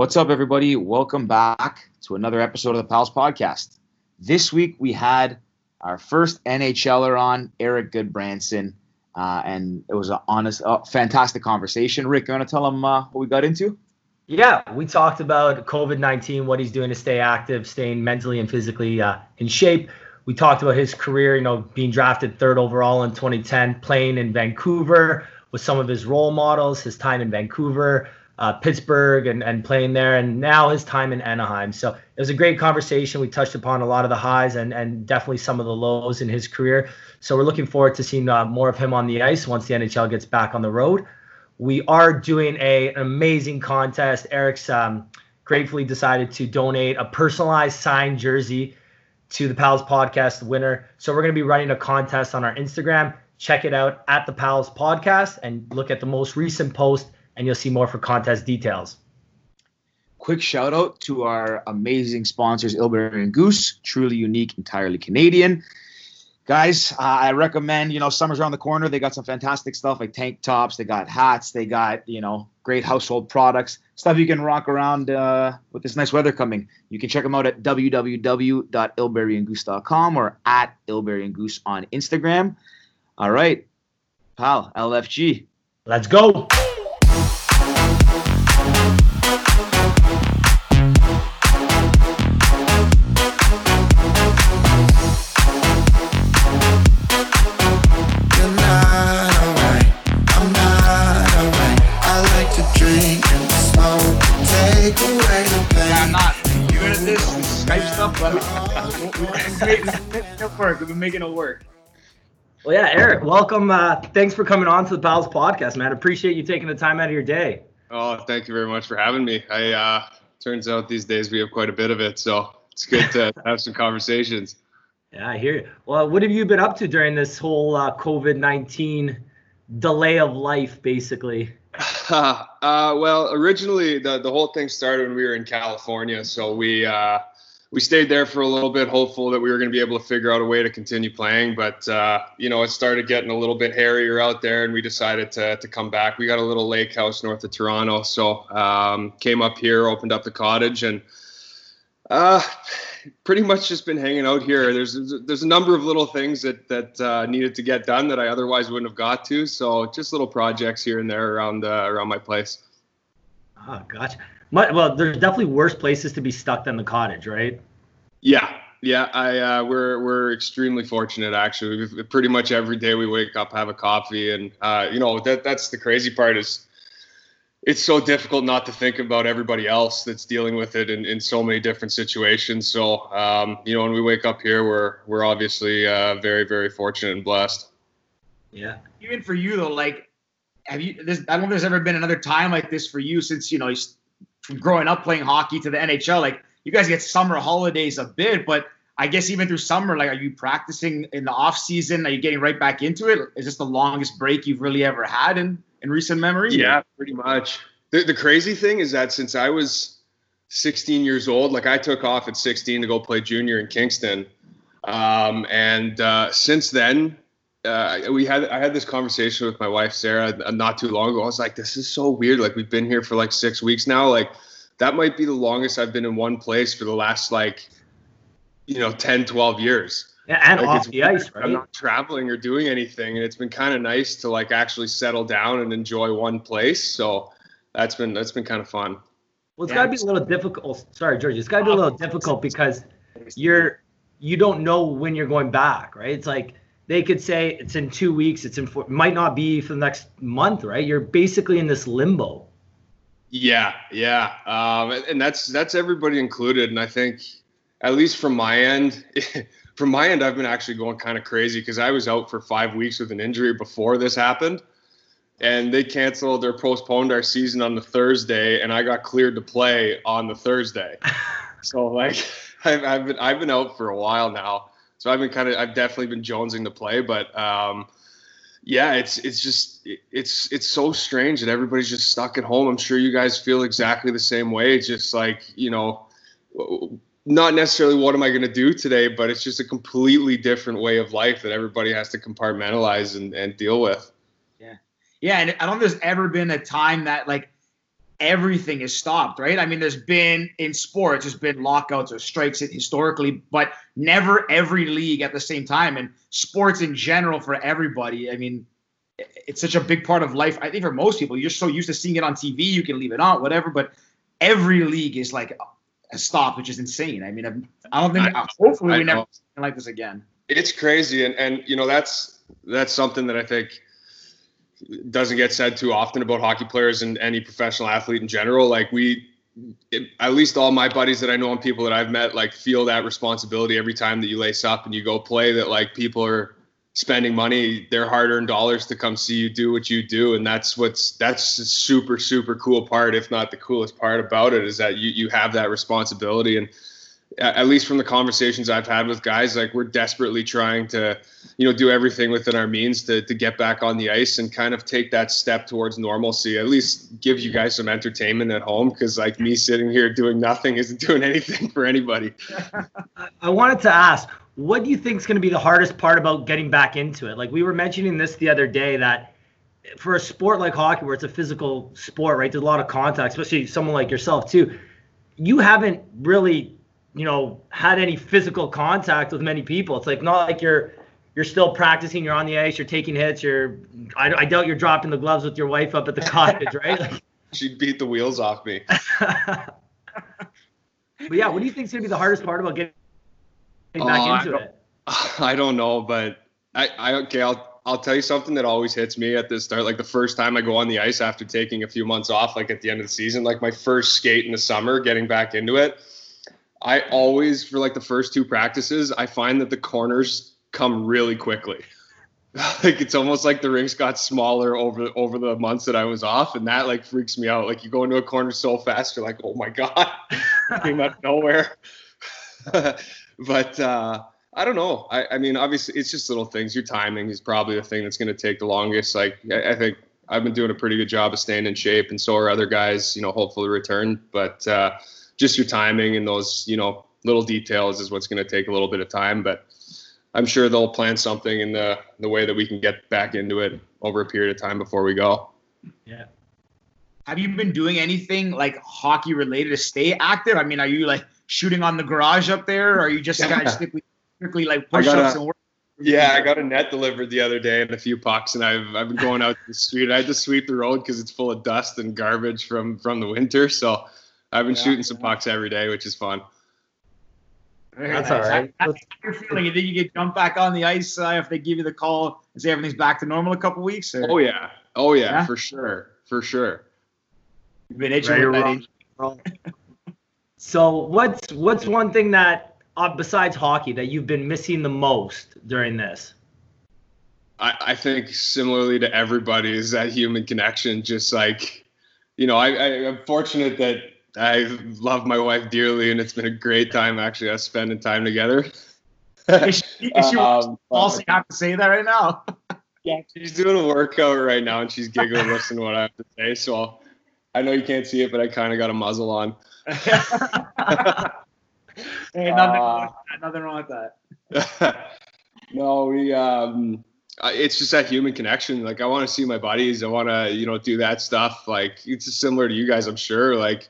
What's up, everybody? Welcome back to another episode of the Pals Podcast. This week we had our first NHLer on, Erik Gudbranson, uh, and it was a honest, uh, fantastic conversation. Rick, you want to tell them uh, what we got into? Yeah, we talked about COVID 19, what he's doing to stay active, staying mentally and physically uh, in shape. We talked about his career, you know, being drafted third overall in 2010, playing in Vancouver with some of his role models, his time in Vancouver, uh, Pittsburgh and, and playing there, and now his time in Anaheim. So it was a great conversation. We touched upon a lot of the highs and, and definitely some of the lows in his career. So we're looking forward to seeing uh, more of him on the ice once the NHL gets back on the road. We are doing a, an amazing contest. Erik's um, gratefully decided to donate a personalized signed jersey to the Pals Podcast winner. So we're going to be running a contest on our Instagram. Check it out at the Pals Podcast and look at the most recent post and you'll see more for contest details. Quick shout out to our amazing sponsors, Illbury and Goose, truly unique, entirely Canadian. Guys, uh, I recommend, you know, summer's around the corner. They got some fantastic stuff like tank tops, they got hats, they got, you know, great household products, stuff you can rock around uh, with this nice weather coming. You can check them out at www.illburyandgoose.com or at Illbury and Goose on Instagram. All right, pal, LFG. Let's go. Work. We've been making it work. Well, yeah, Erik, welcome. Uh, thanks for coming on to the Pals podcast, man. Appreciate you taking the time out of your day. Oh, thank you very much for having me. I uh, turns out these days we have quite a bit of it, so it's good to have some conversations. Yeah, I hear you. Well, what have you been up to during this whole uh, COVID nineteen delay of life, basically? uh, well, originally the the whole thing started when we were in California, so we uh, we stayed there for a little bit, hopeful that we were going to be able to figure out a way to continue playing. But uh, you know, it started getting a little bit hairier out there, and we decided to to come back. We got a little lake house north of Toronto, so um, came up here, opened up the cottage, and uh, pretty much just been hanging out here. There's there's a number of little things that that uh, needed to get done that I otherwise wouldn't have got to. So just little projects here and there around uh, around my place. Oh, gotcha. My, well, there's definitely worse places to be stuck than the cottage, right? Yeah, yeah. I uh, we're we're extremely fortunate actually. We've, pretty much every day we wake up, have a coffee, and uh, you know that that's the crazy part is it's so difficult not to think about everybody else that's dealing with it in, in so many different situations. So um, you know when we wake up here, we're we're obviously uh, very very fortunate and blessed. Yeah. Even for you though, like have you this I don't know if there's ever been another time like this for you since you know from growing up playing hockey to the NHL, like you guys get summer holidays a bit, but I guess even through summer, like, are you practicing in the off season? Are you getting right back into it? Is this the longest break you've really ever had in in recent memory? Yeah, pretty much. The, the crazy thing is that since I was 16 years old, like I took off at 16 to go play junior in Kingston, um, and uh, since then, uh, we had I had this conversation with my wife Sarah not too long ago. I was like, this is so weird. Like we've been here for like six weeks now. Like that might be the longest I've been in one place for the last like, you know, 10, 12 years. Yeah, and like off the ice, right? I'm not traveling or doing anything, and it's been kind of nice to like actually settle down and enjoy one place. So that's been that's been kind of fun. Well, it's yeah. got to be a little difficult. Sorry, George. It's got to be a little difficult because you're you don't know when you're going back, right? It's like they could say it's in two weeks. It's in four, might not be for the next month, right? You're basically in this limbo. Yeah, yeah, um, and that's that's everybody included. And I think, at least from my end, from my end, I've been actually going kind of crazy because I was out for five weeks with an injury before this happened, and they canceled or postponed our season on the Thursday, and I got cleared to play on the Thursday. so like, I've, I've been I've been out for a while now, so I've been kind of I've definitely been jonesing to play, but. Um, yeah, it's it's just it's it's so strange that everybody's just stuck at home. I'm sure you guys feel exactly the same way. It's just like you know, not necessarily what am I going to do today, but it's just a completely different way of life that everybody has to compartmentalize and, and deal with. Yeah, yeah, and I don't think there's ever been a time that like everything is stopped, right? I mean, there's been in sports, there's been lockouts or strikes historically, but never every league at the same time. And sports in general for everybody, I mean, it's such a big part of life. I think for most people, you're so used to seeing it on TV, you can leave it on, whatever. But every league is like a stop, which is insane. I mean, I don't think. I, hopefully, we never like this again. It's crazy, and and you know that's that's something that I think doesn't get said too often about hockey players and any professional athlete in general. Like we, it, at least all my buddies that I know and people that I've met, like feel that responsibility every time that you lace up and you go play. That like people are spending money, their hard-earned dollars to come see you do what you do, and that's what's that's a super super cool part, if not the coolest part about it, is that you you have that responsibility and at least from the conversations I've had with guys, like we're desperately trying to, you know, do everything within our means to to get back on the ice and kind of take that step towards normalcy. At least give you guys some entertainment at home, because like me sitting here doing nothing isn't doing anything for anybody. I wanted to ask, what do you think is going to be the hardest part about getting back into it? Like we were mentioning this the other day that for a sport like hockey, where it's a physical sport, right? There's a lot of contact, especially someone like yourself too. You haven't really you know, had any physical contact with many people. It's like not like you're you're still practicing, you're on the ice, you're taking hits, you're I, I doubt you're dropping the gloves with your wife up at the cottage, right? Like, She'd beat the wheels off me. but yeah, what do you think is gonna be the hardest part about getting back uh, into I it? I don't know, but I, I okay, I'll I'll tell you something that always hits me at the start. Like the first time I go on the ice after taking a few months off, like at the end of the season, like my first skate in the summer, getting back into it I always, for like the first two practices, I find that the corners come really quickly. like it's almost like the rinks got smaller over over the months that I was off, and that like freaks me out. Like you go into a corner so fast, you're like, oh my god, came out of nowhere. but uh, I don't know. I, I, mean, obviously, it's just little things. Your timing is probably the thing that's going to take the longest. Like I, I, think I've been doing a pretty good job of staying in shape, and so are other guys. You know, hopefully return, but. Uh, just your timing and those, you know, little details is what's going to take a little bit of time. But I'm sure they'll plan something in the the way that we can get back into it over a period of time before we go. Yeah. Have you been doing anything like hockey related to stay active? I mean, are you like shooting on the garage up there, or are you just kind of strictly, strictly like push ups and work? Yeah, I got a net delivered the other day and a few pucks, and I've I've been going out to the street. I had to sweep the road because it's full of dust and garbage from from the winter. So I've been yeah, shooting some pucks every day, which is fun. Very That's all right. How, how you're feeling? And then you get jumped back on the ice uh, if they give you the call and say everything's back to normal a couple weeks? Or? Oh yeah, oh yeah, yeah, for sure, for sure. You've been itching with that So what's what's one thing that uh, besides hockey that you've been missing the most during this? I, I think similarly to everybody is that human connection. Just like, you know, I, I I'm fortunate that I love my wife dearly, and it's been a great time actually us spending time together. is she, is she um, also have to say that right now? yeah, she's doing a workout right now, and she's giggling listening to what I have to say. So I know you can't see it, but I kind of got a muzzle on. hey, nothing, uh, nothing wrong with that. no, we um, it's just that human connection. Like I want to see my buddies. I want to, you know, do that stuff. Like it's similar to you guys, I'm sure. Like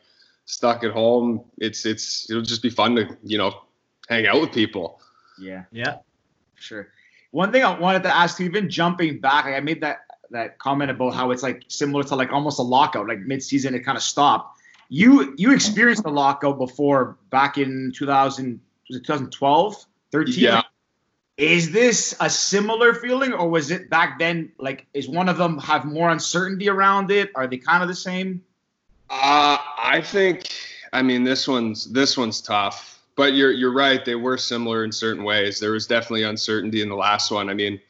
stuck at home, it's it's it'll just be fun to you know hang out with people. Yeah, yeah, sure. One thing I wanted to ask, even jumping back, like I made that that comment about how it's like similar to like almost a lockout, like mid-season it kind of stopped. You you experienced the lockout before back in 2000 was it 2012, 13? Yeah. Is this a similar feeling, or was it back then? Like, is one of them have more uncertainty around it? Are they kind of the same? Uh, I think. I mean, this one's this one's tough, but you're you're right. They were similar in certain ways. There was definitely uncertainty in the last one. I mean,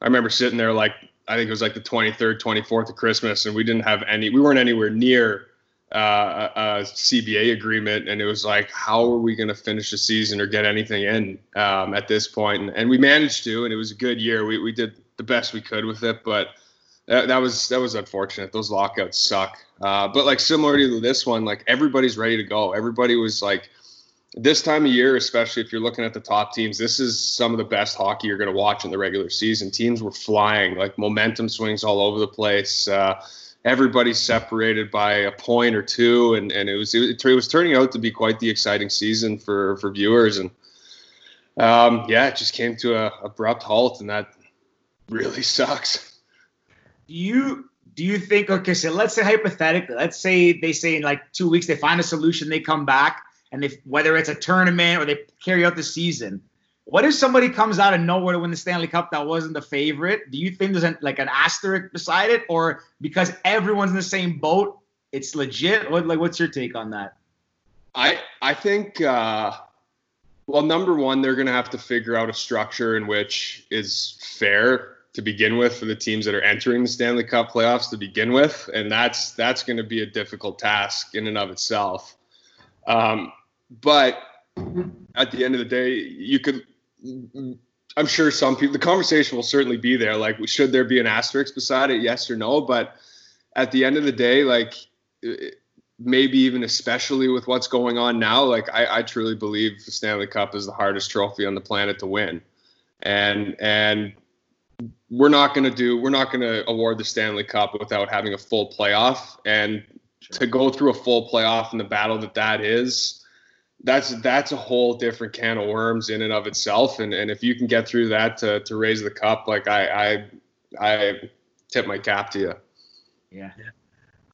I remember sitting there like I think it was like the 23rd, 24th of Christmas, and we didn't have any. We weren't anywhere near uh, a, CBA agreement, and it was like, how are we going to finish the season or get anything in um, at this point? And, and we managed to, and it was a good year. We we did the best we could with it, but that, that was that was unfortunate. Those lockouts suck. Uh, but like similar to this one, like everybody's ready to go. Everybody was like, this time of year, especially if you're looking at the top teams, this is some of the best hockey you're going to watch in the regular season. Teams were flying, like momentum swings all over the place. Uh, everybody's separated by a point or two, and, and it was it, it was turning out to be quite the exciting season for for viewers, and um, yeah, it just came to a abrupt halt, and that really sucks. Do you do you think okay, so let's say hypothetically, let's say they say in like two weeks they find a solution, they come back, and they whether it's a tournament or they carry out the season what if somebody comes out of nowhere to win the Stanley Cup that wasn't the favorite? Do you think there's an, like an asterisk beside it, or because everyone's in the same boat, it's legit? What like what's your take on that? I I think uh, well, number one, they're to have to figure out a structure in which is fair to begin with for the teams that are entering the Stanley Cup playoffs to begin with, and that's that's going to be a difficult task in and of itself. Um, but at the end of the day, you could I'm sure some people, the conversation will certainly be there. Like, should there be an asterisk beside it? Yes or no? But at the end of the day, like, maybe even especially with what's going on now, like, I, I truly believe the Stanley Cup is the hardest trophy on the planet to win. And, and, we're not going to do we're not going to award the Stanley Cup without having a full playoff and sure. to go through a full playoff and the battle that that is that's that's a whole different can of worms in and of itself. And and if you can get through that to to raise the cup, like I I I tip my cap to you. Yeah.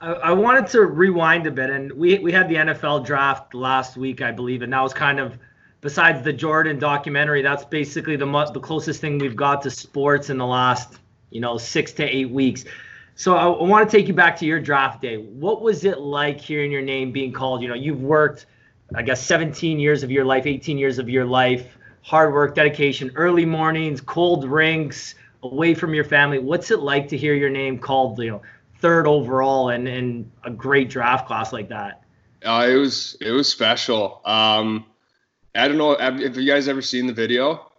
I, I wanted to rewind a bit, and we we had the NFL draft last week, I believe, and that was kind of besides the Jordan documentary, that's basically the the closest thing we've got to sports in the last you know six to eight weeks. So I, I want to take you back to your draft day. What was it like hearing your name being called? You know, you've worked I guess 17 years of your life, 18 years of your life, hard work, dedication, early mornings, cold rinks, away from your family. What's it like to hear your name called, you know, third overall and in a great draft class like that? Uh, it was it was special. Um, I don't know. Have, have you guys ever seen the video?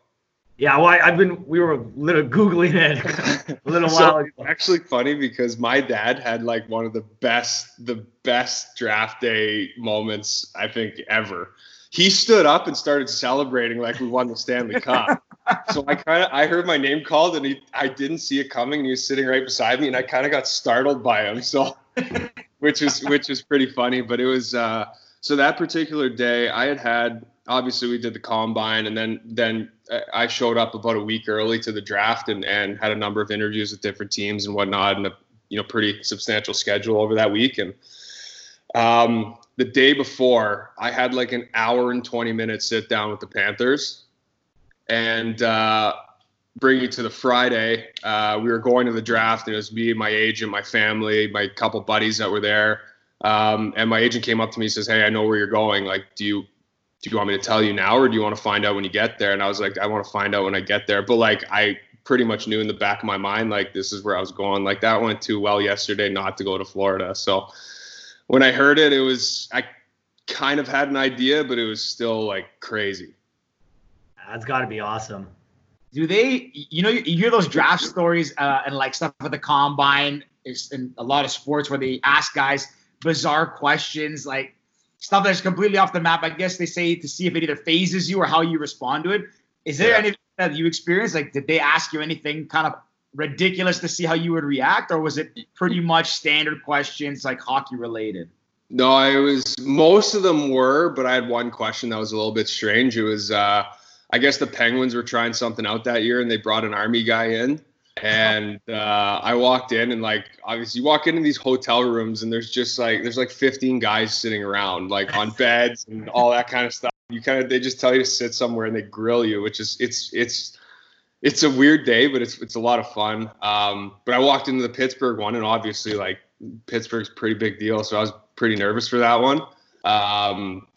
Yeah, well, I, have been we were little googling it a little so, while ago. Actually, funny because my dad had like one of the best the best draft day moments I think ever. He stood up and started celebrating like we won the Stanley Cup. so I kind of I heard my name called and he I didn't see it coming and he was sitting right beside me and I kind of got startled by him. So which was which was pretty funny, but it was uh so that particular day I had had obviously we did the combine and then then I showed up about a week early to the draft and, and had a number of interviews with different teams and whatnot and a you know pretty substantial schedule over that week. And um, the day before I had like an hour and 20 minutes sit down with the Panthers and uh, bring you to the Friday. Uh, we were going to the draft and it was me my agent my family my couple buddies that were there. Um, and my agent came up to me and says hey I know where you're going. Like do you do you want me to tell you now or do you want to find out when you get there? And I was like, I want to find out when I get there. But like, I pretty much knew in the back of my mind, like, this is where I was going. Like, that went too well yesterday not to go to Florida. So when I heard it, it was, I kind of had an idea, but it was still like crazy. That's got to be awesome. Do they, you know, you hear those draft stories uh, and like stuff at the combine is in a lot of sports where they ask guys bizarre questions like, stuff that's completely off the map. I guess they say to see if it either phases you or how you respond to it. Is there yeah. anything that you experienced? Like, did they ask you anything kind of ridiculous to see how you would react, or was it pretty much standard questions like hockey related? No, it was most of them were, but I had one question that was a little bit strange. It was, uh, I guess the Penguins were trying something out that year, and they brought an army guy in and uh, I walked in and like obviously you walk into these hotel rooms and there's just like there's like 15 guys sitting around like on beds and all that kind of stuff. You kind of they just tell you to sit somewhere and they grill you, which is it's it's it's a weird day, but it's it's a lot of fun. Um, but I walked into the Pittsburgh one and obviously like Pittsburgh's pretty big deal, so I was pretty nervous for that one. Um,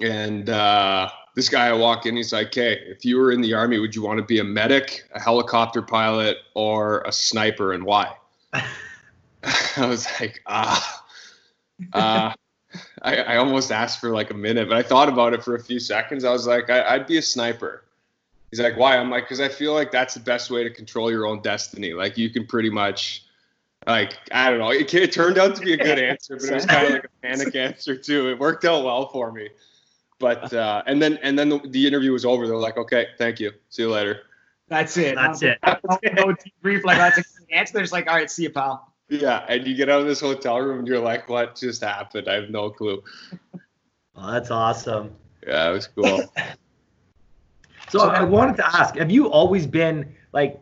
and uh, this guy I walk in, he's like, "Hey, if you were in the army, would you want to be a medic, a helicopter pilot, or a sniper, and why?" I was like, ah, uh, I, I almost asked for like a minute, but I thought about it for a few seconds. I was like, I, would be a sniper. He's like, why? I'm like, because I feel like that's the best way to control your own destiny. Like you can pretty much, like, I don't know. It, it turned out to be a good answer, but it was kind of like a panic answer too. It worked out well for me. But uh, and then and then the, the interview was over. They're like, okay, thank you, see you later. That's it. That's it. no debrief like that's an answer. They're just like, all right, see you, pal. Yeah, and you get out of this hotel room and you're like, what just happened? I have no clue. Oh, that's awesome. Yeah, it was cool. so I wanted to ask, have you always been like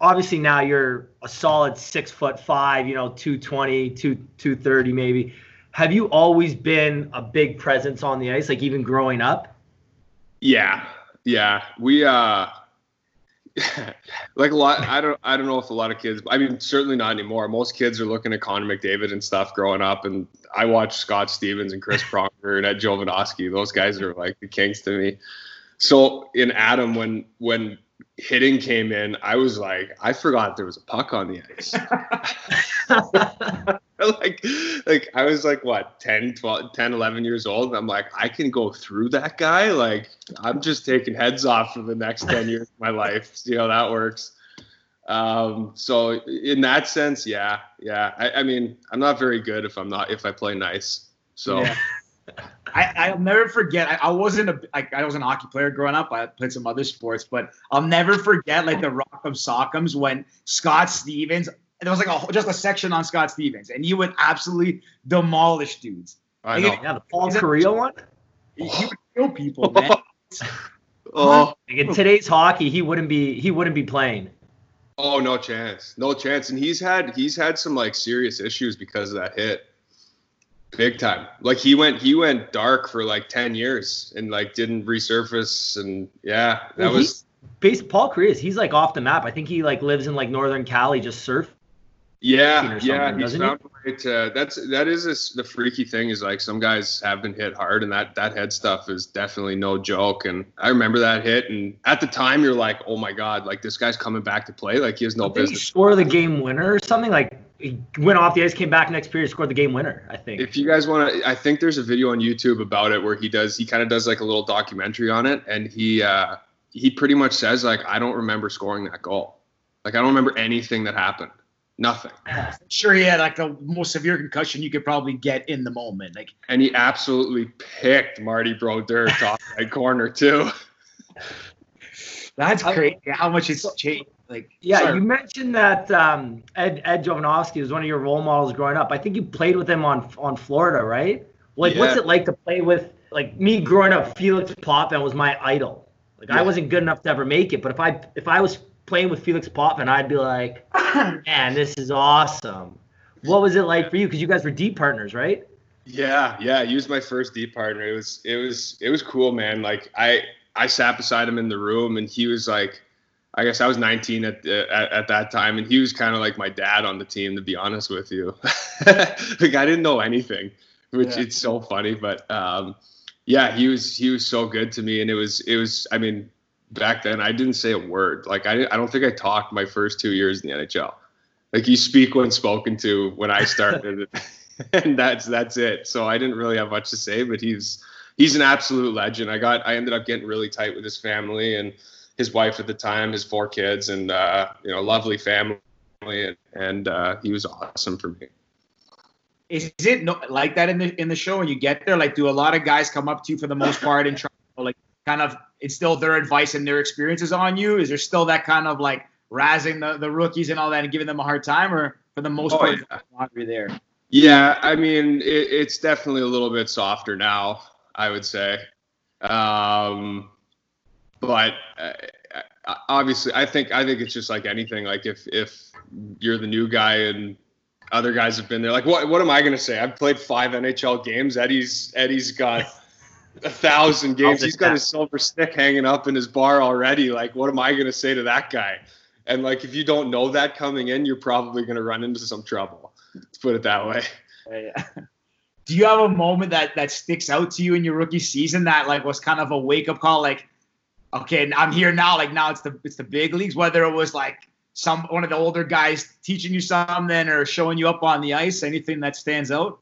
obviously now you're a solid six foot five, you know, 220, 230 maybe. Have you always been a big presence on the ice, like even growing up? Yeah. Yeah. We uh like a lot I don't I don't know if a lot of kids I mean certainly not anymore. Most kids are looking at Connor McDavid and stuff growing up and I watched Scott Stevens and Chris Pronger and Ed Jovanovski. Those guys are like the kings to me. So in Adam when when hitting came in, I was like, I forgot there was a puck on the ice. like, like I was like, what, 10, 12, 10, 11 years old. And I'm like, I can go through that guy. Like, I'm just taking heads off for the next 10 years of my life. See how that works. Um, so in that sense, yeah, yeah. I, I, mean, I'm not very good if I'm not, if I play nice. So. Yeah. I, I'll never forget. I, I wasn't a I, was an hockey player growing up. I played some other sports, but I'll never forget like the rock Rock'em Sock'ems when Scott Stevens. There was like a just a section on Scott Stevens, and he would absolutely demolish dudes. I like, know. Yeah, the Paul Kariya one. He, he would kill people, man. oh, like in today's hockey, he wouldn't be he wouldn't be playing. Oh, no chance, no chance. And he's had he's had some like serious issues because of that hit. Big time. Like he went he went dark for like 10 years and like didn't resurface and yeah, that well, was based Paul Kariya. He's like off the map. I think he like lives in like northern Cali just surf. Yeah, yeah, he's found he? way to. That's that is this, the freaky thing is like some guys have been hit hard, and that that head stuff is definitely no joke. And I remember that hit, and at the time you're like, oh my god, like this guy's coming back to play, like he has no business. He score the game winner or something like he went off the ice, came back next period, scored the game winner. I think. If you guys want to, I think there's a video on YouTube about it where he does. He kind of does like a little documentary on it, and he uh, he pretty much says like, I don't remember scoring that goal. Like I don't remember anything that happened. Nothing. Sure, he had like the most severe concussion you could probably get in the moment. Like, and he absolutely picked Marty Brodeur top right corner too. That's crazy. How much it's changed. Like, yeah, sorry. you mentioned that um, Ed Ed Jovanovski was one of your role models growing up. I think you played with him on on Florida, right? Like, yeah. what's it like to play with like me growing up? Felix Potvin was my idol. Like, yeah. I wasn't good enough to ever make it, but if I if I was playing with Felix Potvin, I'd be like, man, this is awesome. What was it like for you? Because you guys were D partners, right? Yeah, yeah. He was my first D partner. It was it was it was cool, man. Like I I sat beside him in the room, and he was like I guess I was 19 at, at, at that time, and he was kind of like my dad on the team, to be honest with you. like I didn't know anything, which yeah. it's so funny, but um, yeah, he was he was so good to me, and it was it was I mean back then I didn't say a word. Like I I don't think I talked my first two years in the NHL. Like you speak when spoken to when I started, and that's that's it. So I didn't really have much to say, but he's he's an absolute legend. I got I ended up getting really tight with his family and his wife at the time, his four kids, and uh, you know, lovely family, and, and uh, he was awesome for me. Is it no, like that in the in the show when you get there? Like, do a lot of guys come up to you for the most part and try to like kind of instill their advice and their experiences on you? Is there still that kind of like razzing the, the rookies and all that and giving them a hard time, or for the most oh, part, yeah. there? Yeah, I mean, it, it's definitely a little bit softer now. I would say. Um, but uh, obviously, I think I think it's just like anything. Like if if you're the new guy and other guys have been there, like what what am I gonna say? I've played five NHL games. Eddie's Eddie's got a thousand games. He's got his silver stick hanging up in his bar already. Like what am I gonna say to that guy? And like if you don't know that coming in, you're probably gonna run into some trouble. Let's put it that way. Yeah. Do you have a moment that that sticks out to you in your rookie season that like was kind of a wake up call? Like okay, I'm here now. Like now it's the it's the big leagues. Whether it was like some one of the older guys teaching you something or showing you up on the ice, anything that stands out?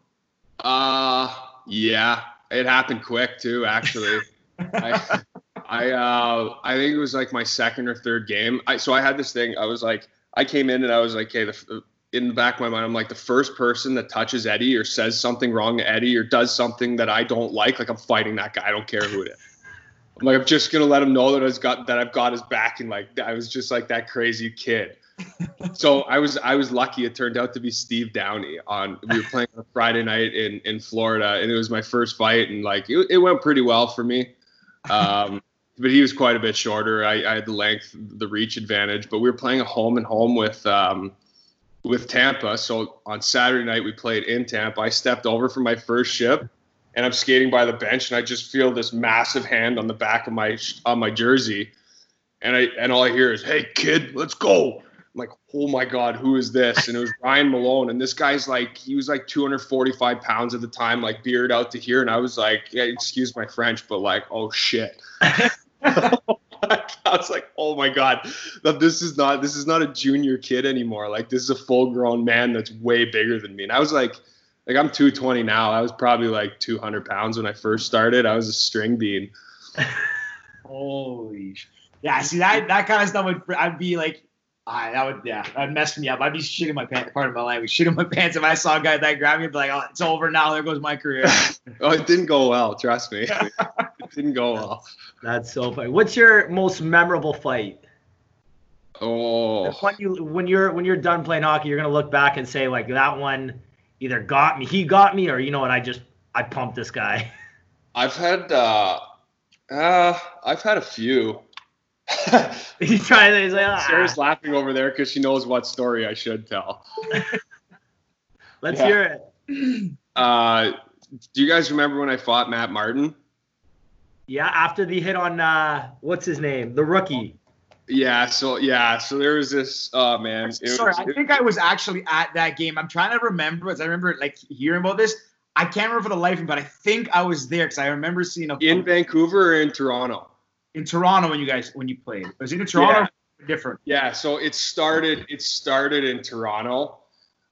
Uh, yeah, it happened quick too. Actually, I I uh I think it was like my second or third game. I so I had this thing. I was like, I came in and I was like, okay, the in the back of my mind, I'm like the first person that touches Eddie or says something wrong to Eddie or does something that I don't like, like I'm fighting that guy. I don't care who it is. I'm like, I'm just gonna let him know that I've got that I've got his back, and like I was just like that crazy kid. So I was I was lucky. It turned out to be Steve Downie. On we were playing on a Friday night in in Florida, and it was my first fight, and like it, it went pretty well for me. Um, but he was quite a bit shorter. I, I, had the length, the reach advantage. But we were playing a home and home with um, with Tampa. So on Saturday night we played in Tampa. I stepped over for my first ship, and I'm skating by the bench, and I just feel this massive hand on the back of my on my jersey, and I and all I hear is, "Hey kid, let's go." I'm like, oh my God, who is this? And it was Ryan Malone. And this guy's like, he was like 245 pounds at the time, like beard out to here. And I was like, yeah, excuse my French, but like, oh shit. I was like, oh my God, this is not this is not a junior kid anymore. Like this is a full grown man that's way bigger than me. And I was like, like I'm 220 now. I was probably like 200 pounds when I first started. I was a string bean. Holy, yeah. See that that kind of stuff would I'd be like, I that would yeah, that'd mess me up. I'd be shooting my pants. Part of my language, shitting my pants if I saw a guy that grabbed me. I'd be like, oh, it's over now. There goes my career. oh, it didn't go well. Trust me, it didn't go well. That's so funny. What's your most memorable fight? Oh, when you when you're when you're done playing hockey, you're gonna look back and say like that one either got me, he got me, or you know what, I just I pumped this guy. I've had uh, uh I've had a few. he's trying to. He's like, ah. Sarah's laughing over there because she knows what story I should tell. Let's yeah. hear it. Uh, do you guys remember when I fought Matt Martin? Yeah, after the hit on uh, what's his name, the rookie. Yeah, so yeah, so there was this. Oh man, sorry, was, I think I was actually at that game. I'm trying to remember because I remember like hearing about this. I can't remember for the life of me, but I think I was there because I remember seeing a in Vancouver or in Toronto. In Toronto, when you guys when you played, was it in Toronto? Yeah. different. Yeah, so it started. It started in Toronto,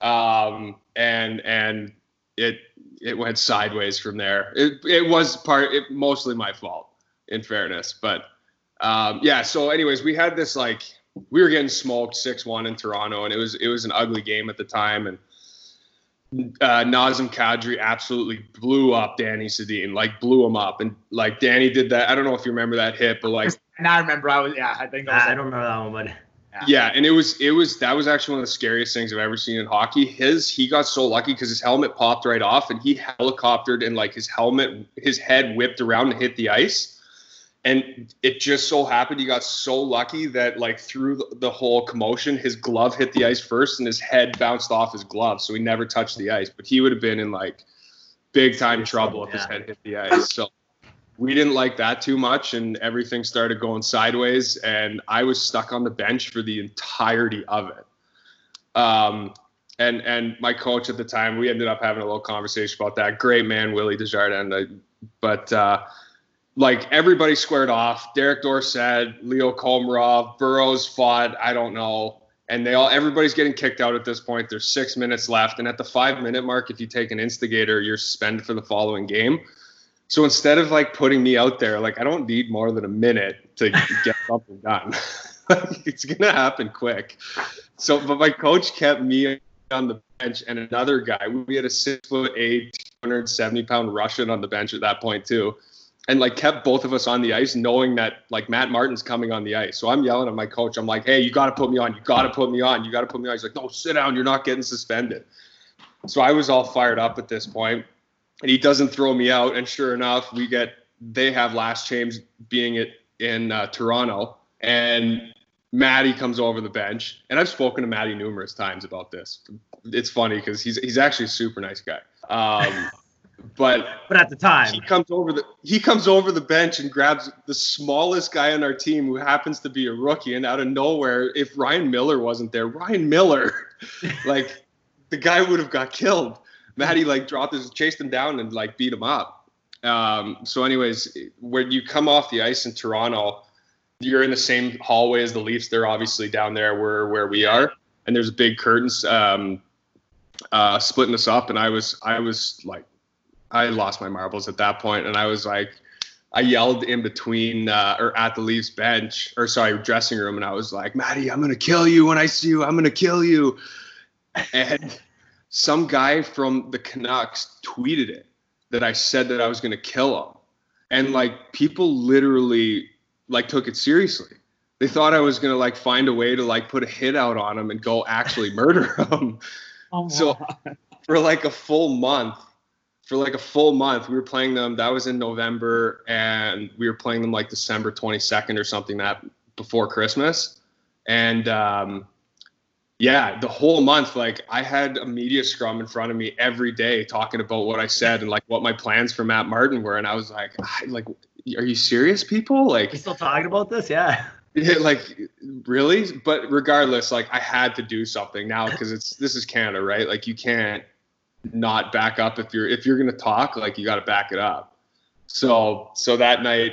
um, and and it it went sideways from there. It it was part it mostly my fault, in fairness. But um, yeah. So, anyways, we had this like we were getting smoked six one in Toronto, and it was it was an ugly game at the time, and. Uh, Nazem Kadri absolutely blew up Danny Sedin, like blew him up, and like Danny did that. I don't know if you remember that hit, but like, and I remember I was yeah, I think I, was, I don't remember that one, but yeah. and it was it was that was actually one of the scariest things I've ever seen in hockey. His he got so lucky because his helmet popped right off and he helicoptered and like his helmet his head whipped around and hit the ice. And it just so happened he got so lucky that like through the whole commotion, his glove hit the ice first and his head bounced off his glove, so he never touched the ice. But he would have been in like big time trouble if his head hit the ice. So we didn't like that too much and everything started going sideways and i was stuck on the bench for the entirety of it um, and and my coach at the time we ended up having a little conversation about that great man willie desjardins but uh, like everybody squared off derek dorsett leo komarov burrows fought i don't know and they all everybody's getting kicked out at this point there's six minutes left and at the five minute mark if you take an instigator you're suspended for the following game so instead of like putting me out there, like I don't need more than a minute to get something done. it's gonna happen quick. So, but my coach kept me on the bench and another guy. We had a six foot eight, 270 pound Russian on the bench at that point too, and like kept both of us on the ice, knowing that like Matt Martin's coming on the ice. So I'm yelling at my coach. I'm like, "Hey, you got to put me on. You got to put me on. You got to put me on." He's like, "No, sit down. You're not getting suspended." So I was all fired up at this point and he doesn't throw me out. And sure enough, we get they have last change being it in uh, Toronto, and Maddie comes over the bench, and I've spoken to Maddie numerous times about this. It's funny because he's he's actually a super nice guy. Um, but but at the time he comes over the he comes over the bench and grabs the smallest guy on our team who happens to be a rookie and out of nowhere if Ryan Miller wasn't there Ryan Miller like the guy would have got killed Maddie like dropped his, chased him down and like beat him up. Um, so, anyways, when you come off the ice in Toronto, you're in the same hallway as the Leafs. They're obviously down there where where we are, and there's big curtains um, uh, splitting us up. And I was I was like, I lost my marbles at that point, and I was like. I yelled in between uh, or at the Leafs bench or sorry dressing room, and I was like, "Maddie, I'm gonna kill you when I see you. I'm gonna kill you." And some guy from the Canucks tweeted it that I said that I was going to kill him. And like people literally like took it seriously. they thought I was gonna like find a way to like put a hit out on him and go actually murder him. Oh, so for like a full month, for like a full month, we were playing them. That was in November, and we were playing them like December 22nd or something that before Christmas. And um, yeah, the whole month, like I had a media scrum in front of me every day talking about what I said and like what my plans for Matt Martin were. And I was like, like, are you serious, people? Like, you still talking about this? Yeah. Yeah, like really, but regardless, like I had to do something now because it's this is Canada, right? Like you can't not back up if you're if you're gonna talk, like you got to back it up. So so that night,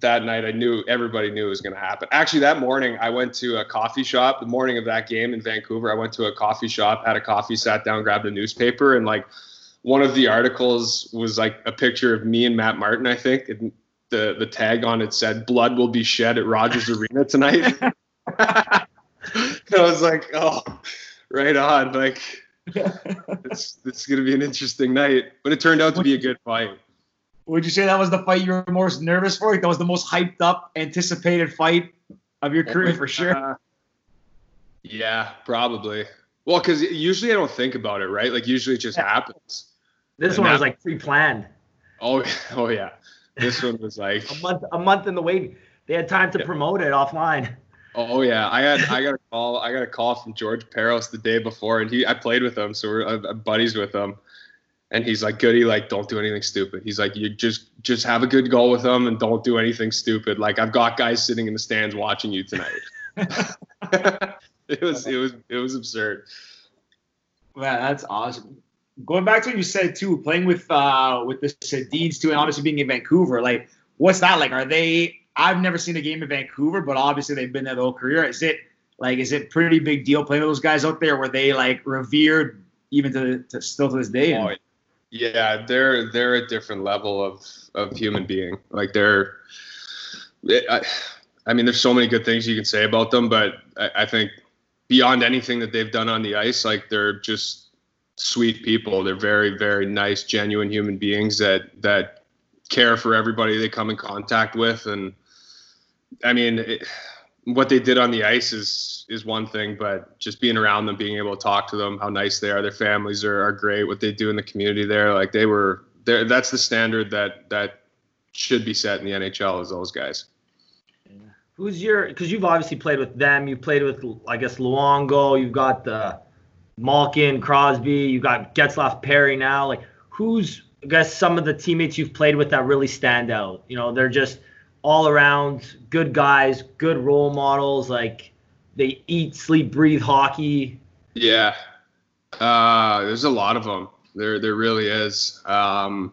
that night I knew everybody knew it was gonna happen. Actually, that morning I went to a coffee shop. The morning of that game in Vancouver, I went to a coffee shop, had a coffee, sat down, grabbed a newspaper, and like one of the articles was like a picture of me and Matt Martin, I think. And the the tag on it said "Blood will be shed at Rogers Arena tonight." I was like, "Oh, right on!" Like, it's it's gonna be an interesting night, but it turned out to be a good fight. Would you say that was the fight you were most nervous for? Like that was the most hyped up, anticipated fight of your career for sure. Uh, yeah, probably. Well, because usually I don't think about it, right? Like usually it just yeah. happens. This and one was like pre-planned. Oh, oh yeah. This one was like a month a month in the wait. They had time to yeah. promote it offline. Oh yeah, I had I got a call I got a call from George Parros the day before, and he I played with him, so we're uh, buddies with him, and he's like, "Guddy, like don't do anything stupid." He's like, "You just just have a good goal with them and don't do anything stupid." Like I've got guys sitting in the stands watching you tonight. it was it was it was absurd. Man, that's awesome going back to what you said too, playing with uh with the Sedins too, and obviously being in Vancouver, like what's that like? Are they? I've never seen a game in Vancouver, but obviously they've been there the whole career. Is it like is it pretty big deal playing with those guys out there? Were they like revered even to, to still to this day? Oh, yeah, they're they're a different level of of human being. Like they're, I, I mean, there's so many good things you can say about them, but I, I think beyond anything that they've done on the ice, like they're just sweet people. They're very, very nice, genuine human beings that that care for everybody they come in contact with. And I mean, it, what they did on the ice is is one thing, but just being around them, being able to talk to them, how nice they are, their families are, are great. What they do in the community there, like they were there. That's the standard that that should be set in the NHL. Is those guys. Who's your? Because you've obviously played with them. You've played with, I guess, Luongo. You've got the Malkin, Crosby, you got Getzlaf Perry now. Like, who's, I guess, some of the teammates you've played with that really stand out? You know, they're just all around good guys, good role models. Like, they eat, sleep, breathe hockey. Yeah. Uh, there's a lot of them. There, there really is. Um,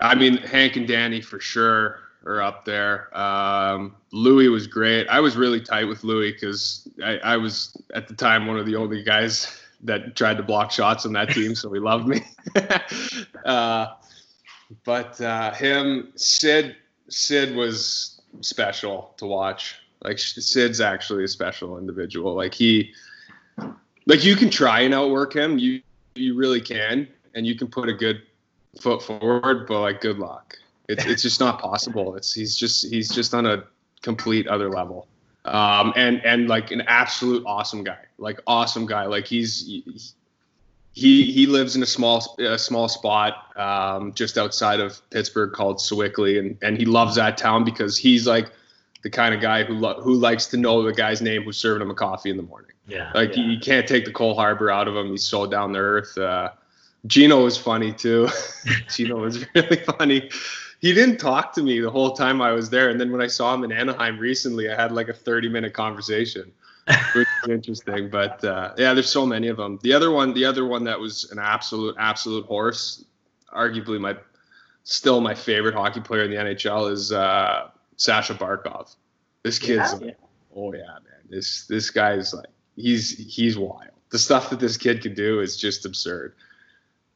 I mean, Hank and Danny for sure are up there. Um, Louis was great. I was really tight with Louis because I, I, was at the time one of the only guys that tried to block shots on that team, so he loved me. uh, but uh, him, Sid, Sid was special to watch. Like Sid's actually a special individual. Like he, like you can try and outwork him. You you really can, and you can put a good foot forward. But like, good luck it's it's just not possible. It's he's just he's just on a complete other level. Um, and and like an absolute awesome guy, like awesome guy. Like he's he he he lives in a small a small spot um, just outside of Pittsburgh called Sewickley, and and he loves that town because he's like the kind of guy who lo- who likes to know the guy's name who's serving him a coffee in the morning. Yeah, like yeah. you can't take the Cole Harbor out of him. He's so down to earth. Uh, Gino was funny too. Gino was really funny he didn't talk to me the whole time I was there. And then when I saw him in Anaheim recently, I had like a 30 minute conversation, which is interesting. But uh, yeah, there's so many of them. The other one, the other one that was an absolute, absolute horse, arguably my, still my favorite hockey player in the NHL is uh, Sasha Barkov. This kid's, yeah, yeah. oh yeah, man. This this guy is like he's he's wild. The stuff that this kid can do is just absurd,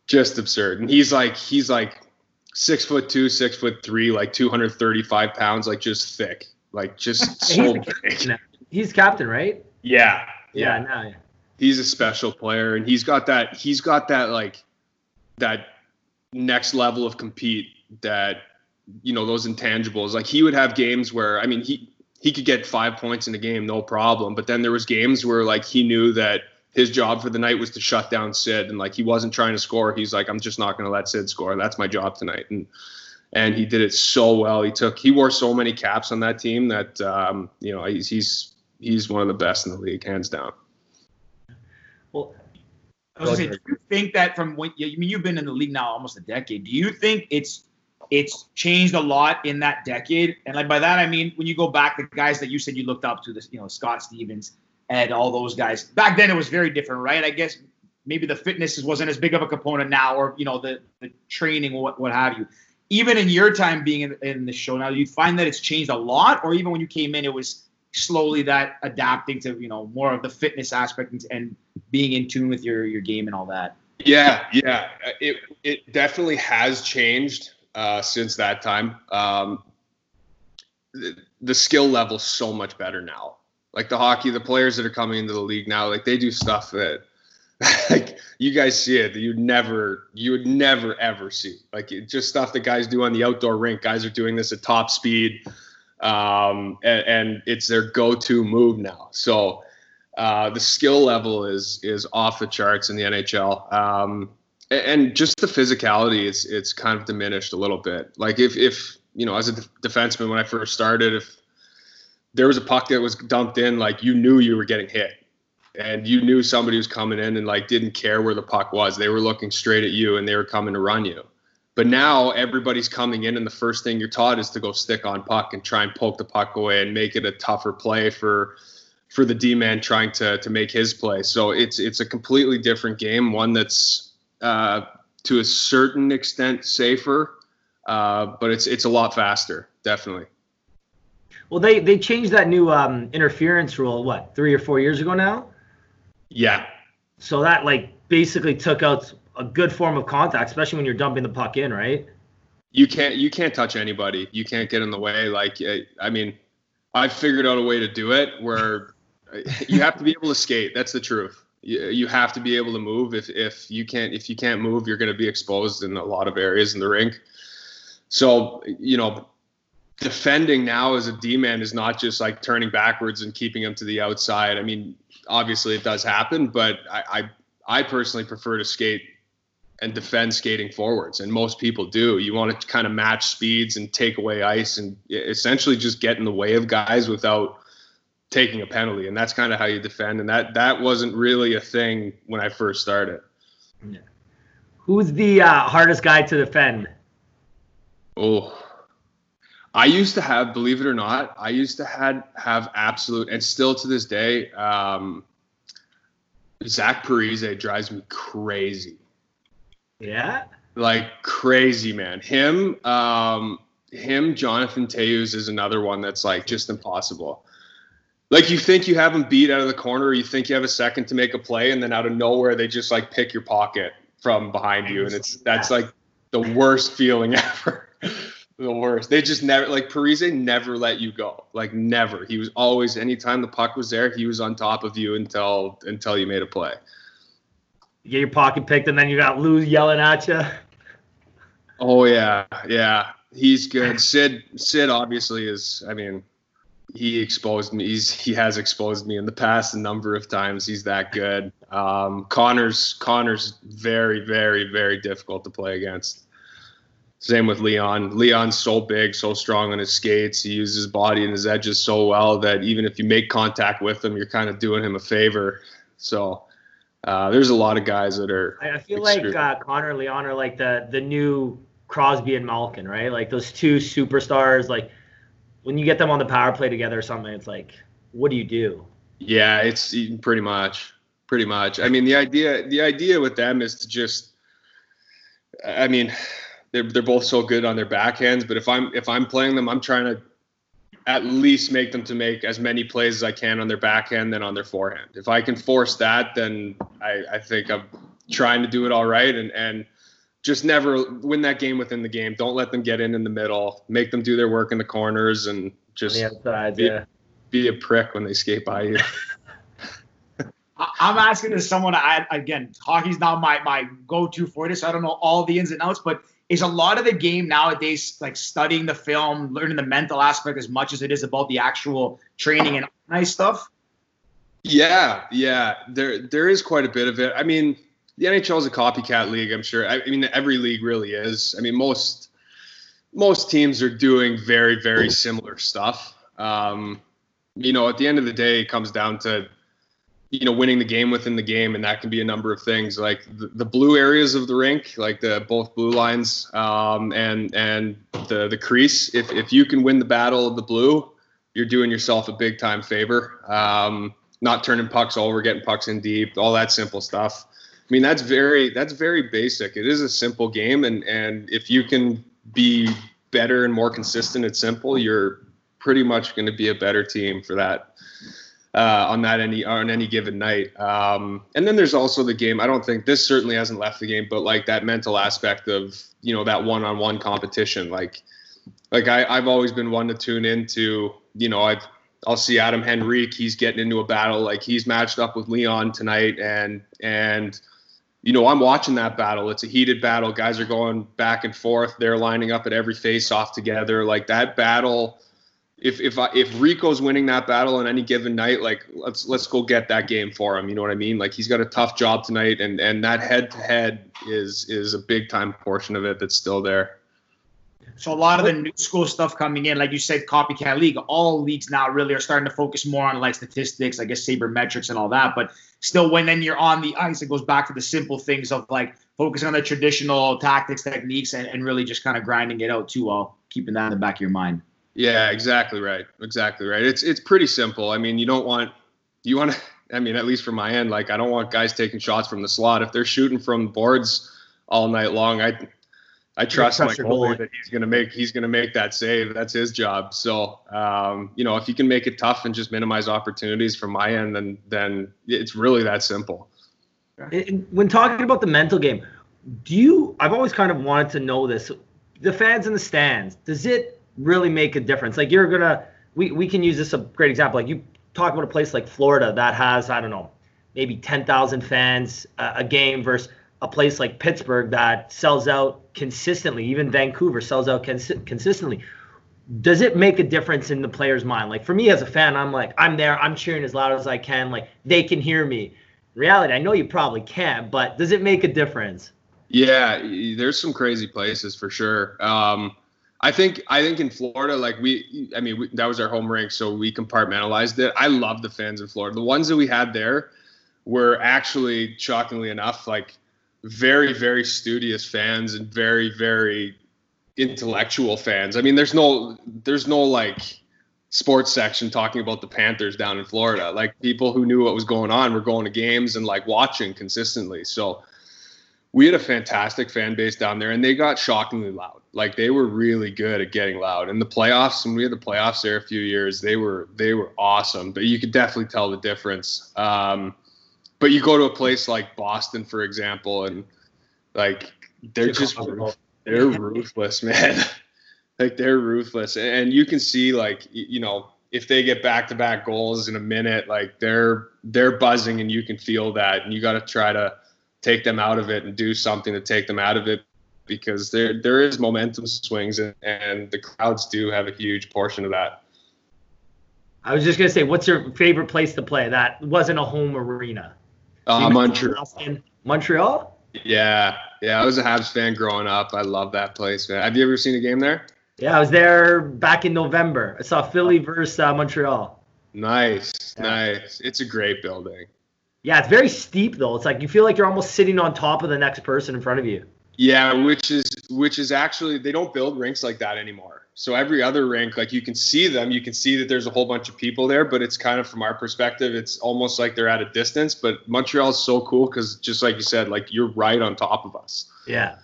just absurd. And he's like he's like six foot two, six foot three, like 235 pounds, like just thick, like just so big. He's captain, right? Yeah. Yeah. yeah. No, yeah. He's a special player and he's got that, he's got that like that next level of compete that, you know, those intangibles. Like he would have games where, I mean, he, he could get five points in a game, no problem. But then there was games where like he knew that his job for the night was to shut down Sid, and like he wasn't trying to score. He's like, I'm just not going to let Sid score. That's my job tonight, and and he did it so well. He took he wore so many caps on that team that um, you know he's he's he's one of the best in the league, hands down. Well, I was gonna say, do you think that from when I mean you've been in the league now almost a decade? Do you think it's it's changed a lot in that decade. And like by that I mean when you go back, the guys that you said you looked up to, this you know Scott Stevens and all those guys. Back then it was very different, right? I guess maybe the fitness wasn't as big of a component now, or you know the the training, what what have you. Even in your time being in, in the show now, you find that it's changed a lot, or even when you came in, it was slowly that adapting to you know more of the fitness aspect and, and being in tune with your your game and all that. Yeah, yeah, it it definitely has changed uh, since that time. Um, the, the skill level's so much better now. Like the hockey, the players that are coming into the league now, like they do stuff that like you guys see it that you never you would never ever see like just stuff that guys do on the outdoor rink guys are doing this at top speed um, and, and, it's their go-to move now. So uh, the skill level is is off the charts in the nhl um, and just the physicality it's it's kind of diminished a little bit. Like if if you know as a defenseman when i first started if there was a puck that was dumped in like you knew you were getting hit. And you knew somebody was coming in and like didn't care where the puck was. They were looking straight at you and they were coming to run you but now everybody's coming in and the first thing you're taught is to go stick on puck and try and poke the puck away and make it a tougher play for for the D man trying to to make his play. So it's it's a completely different game, one that's uh, to a certain extent safer, uh, but it's it's a lot faster, definitely. Well, they they changed that new um, interference rule what three or four years ago now. Yeah. So that like basically took out a good form of contact, especially when you're dumping the puck in, right? You can't you can't touch anybody. You can't get in the way. Like I mean, I figured out a way to do it where you have to be able to skate. That's the truth you, have to be able to move. If if you can't if you can't move, you're going to be exposed in a lot of areas in the rink. So you know, defending now as a D man is not just like turning backwards and keeping him to the outside. I mean, obviously it does happen, but I I, I personally prefer to skate and defend skating forwards, and most people do. You want to kind of match speeds and take away ice and essentially just get in the way of guys without taking a penalty, and that's kind of how you defend. And that that wasn't really a thing when I first started. Yeah. Who's the uh, hardest guy to defend? Oh, I used to have, believe it or not, I used to had have absolute, and still to this day, um, Zach Parise drives me crazy. Yeah. Like crazy, man. Him, um, him, Jonathan Toews is another one that's like just impossible like you think you have him beat out of the corner, or you think you have a second to make a play, and then out of nowhere they just like pick your pocket from behind you, and it's that's like the worst feeling ever. the worst. They just never like Parise never let you go. Like never. He was always anytime the puck was there, he was on top of you until until you made a play. You get your pocket picked, and then you got Lou yelling at you. Oh yeah, yeah. He's good. Sid Sid obviously is. I mean, he exposed me. He's he has exposed me in the past a number of times. He's that good. Um, Connor's Connor's very very very difficult to play against. Same with Leon. Leon's so big, so strong on his skates. He uses his body and his edges so well that even if you make contact with him, you're kind of doing him a favor. So uh, there's a lot of guys that are. I feel like uh, Connor and Leon are like the the new Crosby and Malkin, right? Like those two superstars. Like when you get them on the power play together or something, it's like, what do you do? Yeah, it's pretty much, pretty much. I mean, the idea, the idea with them is to just, I mean, they're they're both so good on their backhands, but if I'm if I'm playing them, I'm trying to at least make them to make as many plays as I can on their backhand than on their forehand. If I can force that, then I, I think I'm trying to do it all right. And and just never win that game within the game. Don't let them get in in the middle. Make them do their work in the corners and just outside, be, yeah. be a prick when they skate by you. I'm asking as someone. I again, hockey's not my my go-to for this. I don't know all the ins and outs, but is a lot of the game nowadays like studying the film, learning the mental aspect as much as it is about the actual training and nice stuff? Yeah, yeah. There there is quite a bit of it. I mean, the NHL is a copycat league, I'm sure. I, I mean, every league really is. I mean, most most teams are doing very very similar stuff. Um, you know, at the end of the day, it comes down to you know winning the game within the game, and that can be a number of things like the, the blue areas of the rink, like the both blue lines um, and and the the crease. If if you can win the battle of the blue, you're doing yourself a big time favor. Um, not turning pucks over, getting pucks in deep, all that simple stuff. I mean, that's very that's very basic. It is a simple game, and and if you can be better and more consistent at simple, you're pretty much going to be a better team for that uh, on that any on any given night. Um, and then there's also the game. I don't think this certainly hasn't left the game, but like that mental aspect of you know that one-on-one competition. Like like I, I've always been one to tune into. You know, I've I'll see Adam Henrique. He's getting into a battle. Like he's matched up with Leon tonight, and and you know, I'm watching that battle. It's a heated battle. Guys are going back and forth. They're lining up at every face off together. Like that battle if if I, if Rico's winning that battle on any given night, like let's let's go get that game for him. You know what I mean? Like he's got a tough job tonight, and and that head to head is is a big time portion of it that's still there. So a lot of the new school stuff coming in, like you said, copycat league. All leagues now really are starting to focus more on like statistics, I guess sabermetrics and all that. But still, when then you're on the ice, it goes back to the simple things of like focusing on the traditional tactics, techniques, and, and really just kind of grinding it out too, while keeping that in the back of your mind. Yeah, exactly right. Exactly right. It's it's pretty simple. I mean, you don't want you want to. I mean, at least from my end, like I don't want guys taking shots from the slot. If they're shooting from boards all night long, I I trust my goalie that he's gonna make he's gonna make that save. That's his job. So um, you know, if you can make it tough and just minimize opportunities from my end, then then it's really that simple. When talking about the mental game, do you? I've always kind of wanted to know this. The fans in the stands, does it really make a difference. Like you're gonna, we we can use this a great example. Like you talk about a place like Florida that has I don't know, maybe ten thousand fans uh, a game versus a place like Pittsburgh that sells out consistently. Even Vancouver sells out cons- consistently. Does it make a difference in the player's mind? Like for me as a fan, I'm like I'm there, I'm cheering as loud as I can. Like they can hear me. In reality, I know you probably can't, but does it make a difference? Yeah, there's some crazy places for sure. Um, I think I think in Florida, like we, I mean, we, that was our home rink, so we compartmentalized it. I love the fans in Florida. The ones that we had there were actually, shockingly enough, like very, very studious fans and very, very intellectual fans. I mean, there's no, there's no like sports section talking about the Panthers down in Florida. Like people who knew what was going on were going to games and like watching consistently. So we had a fantastic fan base down there, and they got shockingly loud. Like they were really good at getting loud. In the playoffs, when we had the playoffs there a few years, they were they were awesome. But you could definitely tell the difference. Um, but you go to a place like Boston, for example, and like they're just they're ruthless, man. like they're ruthless, and you can see like you know if they get back to back goals in a minute, like they're they're buzzing, and you can feel that, and you got to try to take them out of it and do something to take them out of it because there there is momentum swings and, and the crowds do have a huge portion of that. I was just gonna say, what's your favorite place to play? That wasn't a home arena. Uh, Montreal. Montreal. Yeah, yeah. I was a Habs fan growing up. I love that place, man. Have you ever seen a game there? Yeah, I was there back in November. I saw Philly versus uh, Montreal. Nice, yeah. nice. It's a great building. Yeah, it's very steep though. It's like you feel like you're almost sitting on top of the next person in front of you. Yeah, which is which is actually they don't build rinks like that anymore. So every other rink, like you can see them, you can see that there's a whole bunch of people there, but it's kind of from our perspective, it's almost like they're at a distance. But Montreal is so cool because just like you said, like you're right on top of us. Yeah.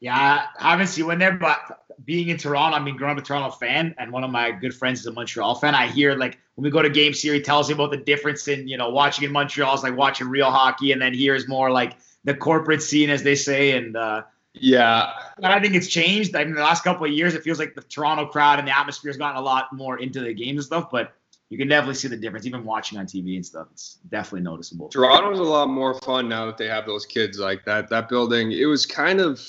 Yeah, I haven't seen one there, but being in Toronto, I mean, growing up a Toronto fan, and one of my good friends is a Montreal fan. I hear like when we go to games here, he tells me about the difference in you know watching in Montreal is like watching real hockey, and then here is more like the corporate scene, as they say, and uh, yeah, I think it's changed. I mean, the last couple of years, it feels like the Toronto crowd and the atmosphere has gotten a lot more into the games and stuff. But you can definitely see the difference. Even watching on TV and stuff, it's definitely noticeable. Toronto's a lot more fun now that they have those kids like that. That building, it was kind of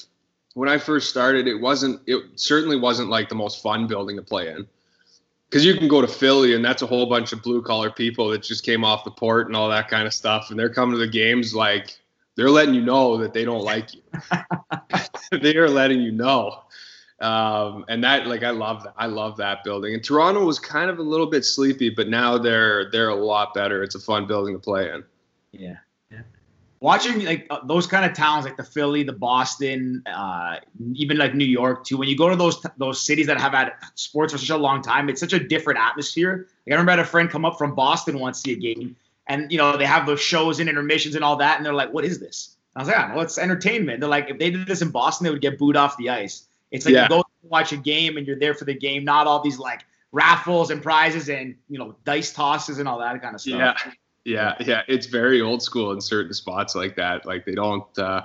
when I first started, it wasn't. It certainly wasn't like the most fun building to play in. Because you can go to Philly and that's a whole bunch of blue collar people that just came off the port and all that kind of stuff, and they're coming to the games like they're letting you know that they don't like you. they are letting you know. Um, and that like I love that. I love that building. And Toronto was kind of a little bit sleepy, but now they're they're a lot better. It's a fun building to play in. Yeah. Watching like uh, those kind of towns like the Philly, the Boston, uh, even like New York too. When you go to those those cities that have had sports for such a long time, it's such a different atmosphere. Like, I remember I had a friend come up from Boston once to see a game, and you know they have those shows and intermissions and all that, and they're like, "What is this?" I was like, "Oh, well, it's entertainment." They're like, if they did this in Boston, they would get booed off the ice. It's like yeah. you go watch a game and you're there for the game, not all these like raffles and prizes and you know dice tosses and all that kind of stuff. Yeah, yeah, yeah. It's very old school in certain spots like that. Like they don't. uh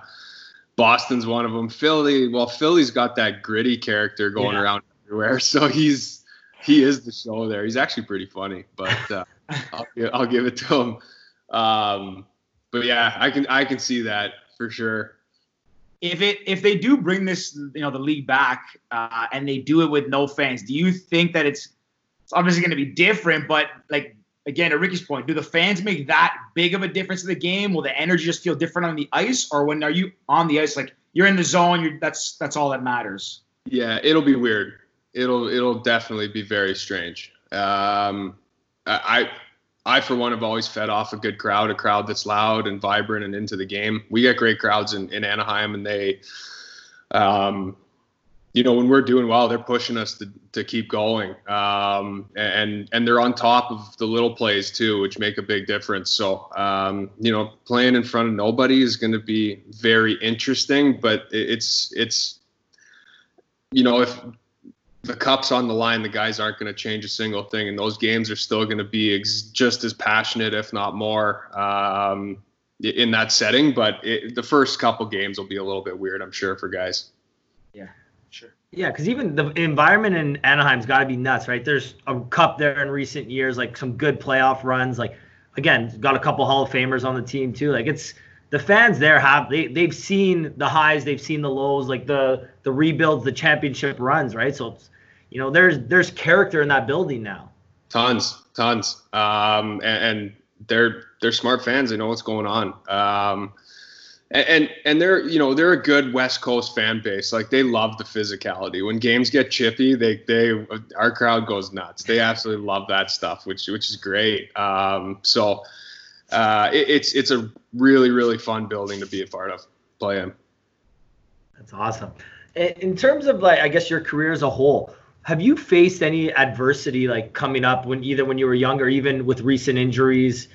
Boston's one of them. Philly, well, Philly's got that gritty character going yeah. around everywhere, so he's he is the show there. He's actually pretty funny, but uh, I'll, I'll give it to him. Um, but yeah, I can I can see that for sure if it if they do bring this you know the league back uh, and they do it with no fans, do you think that it's it's obviously going to be different? But like again, to Ricky's point, do the fans make that big of a difference in the game? Will the energy just feel different on the ice, or when are you on the ice, like you're in the zone, you're that's that's all that matters? Yeah, it'll be weird. It'll it'll definitely be very strange. Um, I I, for one, have always fed off a good crowd, a crowd that's loud and vibrant and into the game. We get great crowds in, in Anaheim, and they, um, you know, when we're doing well, they're pushing us to, to keep going. Um, and and they're on top of the little plays too, which make a big difference. So, um, you know, playing in front of nobody is going to be very interesting, but it's it's you know if the cup's on the line, the guys aren't going to change a single thing, and those games are still going to be ex- just as passionate, if not more, um, in that setting. But it, the first couple games will be a little bit weird, I'm sure, for guys. Yeah. Yeah, because even the environment in Anaheim's got to be nuts, right? There's a cup there in recent years, like some good playoff runs. Like again, got a couple Hall of Famers on the team too. Like it's the fans there have they they've seen the highs, they've seen the lows, like the the rebuilds, the championship runs, right? So it's you know, there's there's character in that building now. Tons, tons, um, and, and, they're they're smart fans. They know what's going on. Um, and, and and they're you know they're a good West Coast fan base. Like they love the physicality. When games get chippy, they they our crowd goes nuts. They absolutely love that stuff, which which is great. Um, so uh, it, it's it's a really really fun building to be a part of, play in. That's awesome. In terms of like I guess your career as a whole, have you faced any adversity like coming up when either when you were younger, even with recent injuries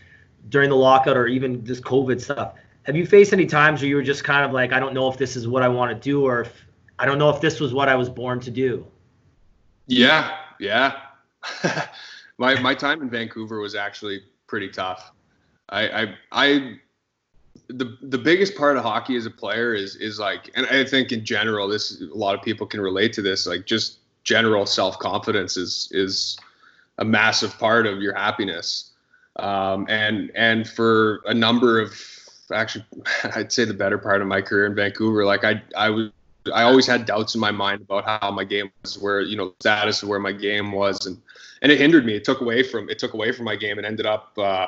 during the lockout or even just COVID stuff? Have you faced any times where you were just kind of like, I don't know if this is what I want to do or if I don't know if this was what I was born to do? Yeah, yeah. my my time in Vancouver was actually pretty tough. I I, I the the biggest part of hockey as a player is is like and I think in general this a lot of people can relate to this like just general self confidence is is a massive part of your happiness. Um, and and for a number of actually, I'd say the better part of my career in Vancouver, like I I was I always had doubts in my mind about how my game was, where you know status of where my game was, and and it hindered me. It took away from it took away from my game, and ended up. Uh,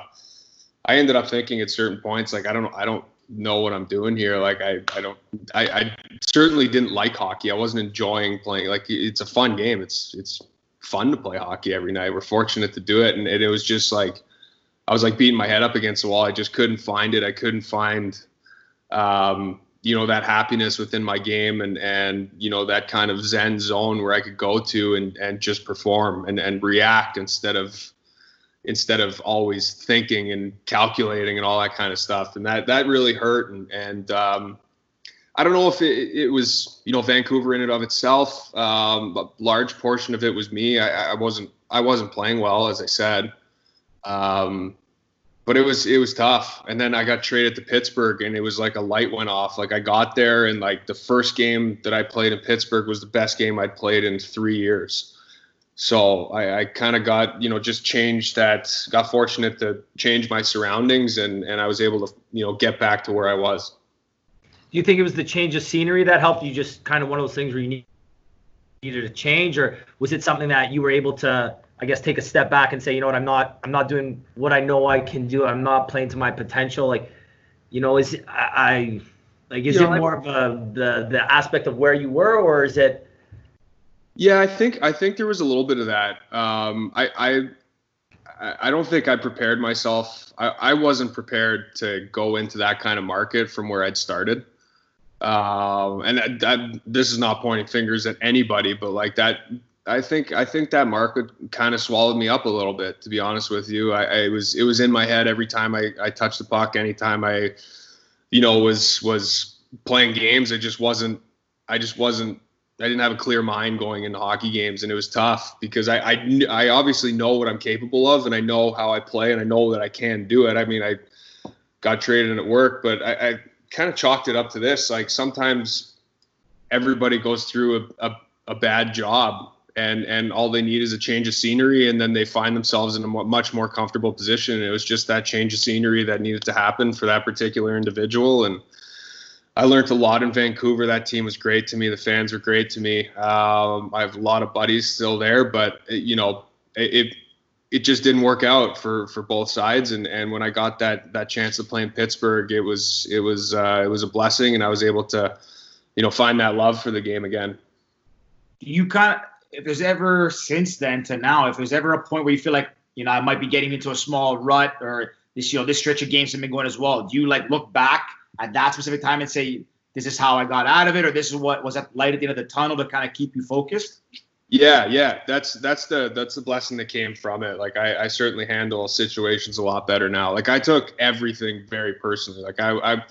I ended up thinking at certain points, like I don't I don't know what I'm doing here. Like I, I don't, I, I certainly didn't like hockey. I wasn't enjoying playing. Like it's a fun game. It's, it's fun to play hockey every night. We're fortunate to do it. And it, it was just like, I was like beating my head up against the wall. I just couldn't find it. I couldn't find, um, you know, that happiness within my game and, and, you know, that kind of Zen zone where I could go to and, and just perform and, and react instead of, instead of always thinking and calculating and all that kind of stuff. And that that really hurt. And and um, I don't know if it, it was you know Vancouver in and of itself. Um, a large portion of it was me. I, I wasn't I wasn't playing well, as I said. Um, but it was it was tough. And then I got traded to Pittsburgh, and it was like a light went off. Like I got there, and like the first game that I played in Pittsburgh was the best game I'd played in three years. so I, I kind of got you know just changed that. Got fortunate to change my surroundings, and and I was able to you know get back to where I was. Do you think it was the change of scenery that helped you? Just kind of one of those things where you need needed to change, or was it something that you were able to? I guess take a step back and say, you know what, I'm not, I'm not doing what I know I can do. I'm not playing to my potential. Like, you know, is I, I like, is you it know, more of a the the aspect of where you were, or is it? Yeah, I think I think there was a little bit of that. Um, I, I I don't think I prepared myself. I, I wasn't prepared to go into that kind of market from where I'd started. Um, and that, that, this is not pointing fingers at anybody, but like that, I think I think that market kind of swallowed me up a little bit. To be honest with you, I, I was it was in my head every time I, I touched the puck, anytime I, you know, was was playing games. I just wasn't. I just wasn't I didn't have a clear mind going into hockey games, and it was tough because I, I, I obviously know what I'm capable of, and I know how I play, and I know that I can do it. I mean, I got traded and it worked, but I, I kind of chalked it up to this. Like sometimes everybody goes through a, a, a, bad job, and and all they need is a change of scenery, and then they find themselves in a much more comfortable position. It was just that change of scenery that needed to happen for that particular individual, and I learned a lot in Vancouver. That team was great to me. The fans were great to me. Um, I have a lot of buddies still there, but it, you know, it, it, it just didn't work out for for both sides. And and when I got that that chance to play in Pittsburgh, it was it was uh, it was a blessing, and I was able to, you know, find that love for the game again. You kind of, if there's ever since then to now, if there's ever a point where you feel like you know I might be getting into a small rut or this you know this stretch of games have been going as well, do you like look back? at that specific time and say, this is how I got out of it, or this is what was that light at the end of the tunnel to kind of keep you focused? Yeah, yeah, that's that's the that's the blessing that came from it. Like I, I certainly handle situations a lot better now. Like I took everything very personally. Like I, I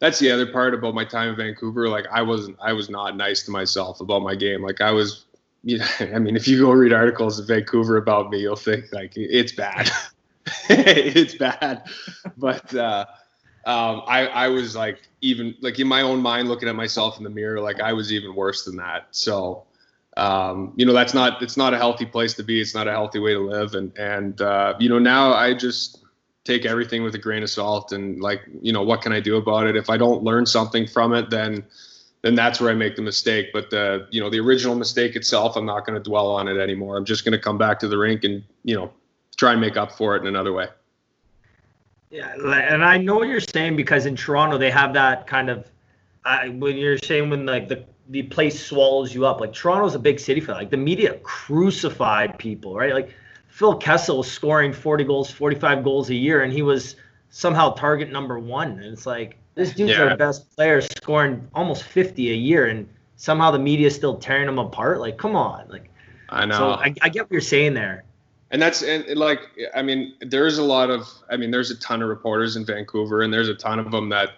that's the other part about my time in Vancouver. Like I wasn't I was not nice to myself about my game. Like I was you know, I mean, if you go read articles in Vancouver about me, you'll think like it's bad. it's bad. But uh um, I, I was like even like in my own mind looking at myself in the mirror like i was even worse than that so um, you know that's not it's not a healthy place to be it's not a healthy way to live and and uh, you know now i just take everything with a grain of salt and like you know what can i do about it if i don't learn something from it then then that's where i make the mistake but the you know the original mistake itself i'm not going to dwell on it anymore i'm just going to come back to the rink and you know try and make up for it in another way yeah, and I know what you're saying because in Toronto they have that kind of when you're saying when like the the place swallows you up. Like Toronto's a big city for. Like the media crucified people, right? Like Phil Kessel was scoring 40 goals, 45 goals a year, and he was somehow target number one. And it's like this dude's yeah. our best player, scoring almost 50 a year, and somehow the media is still tearing him apart. Like, come on, like. I know. So I, I get what you're saying there and that's and like i mean there's a lot of i mean there's a ton of reporters in vancouver and there's a ton of them that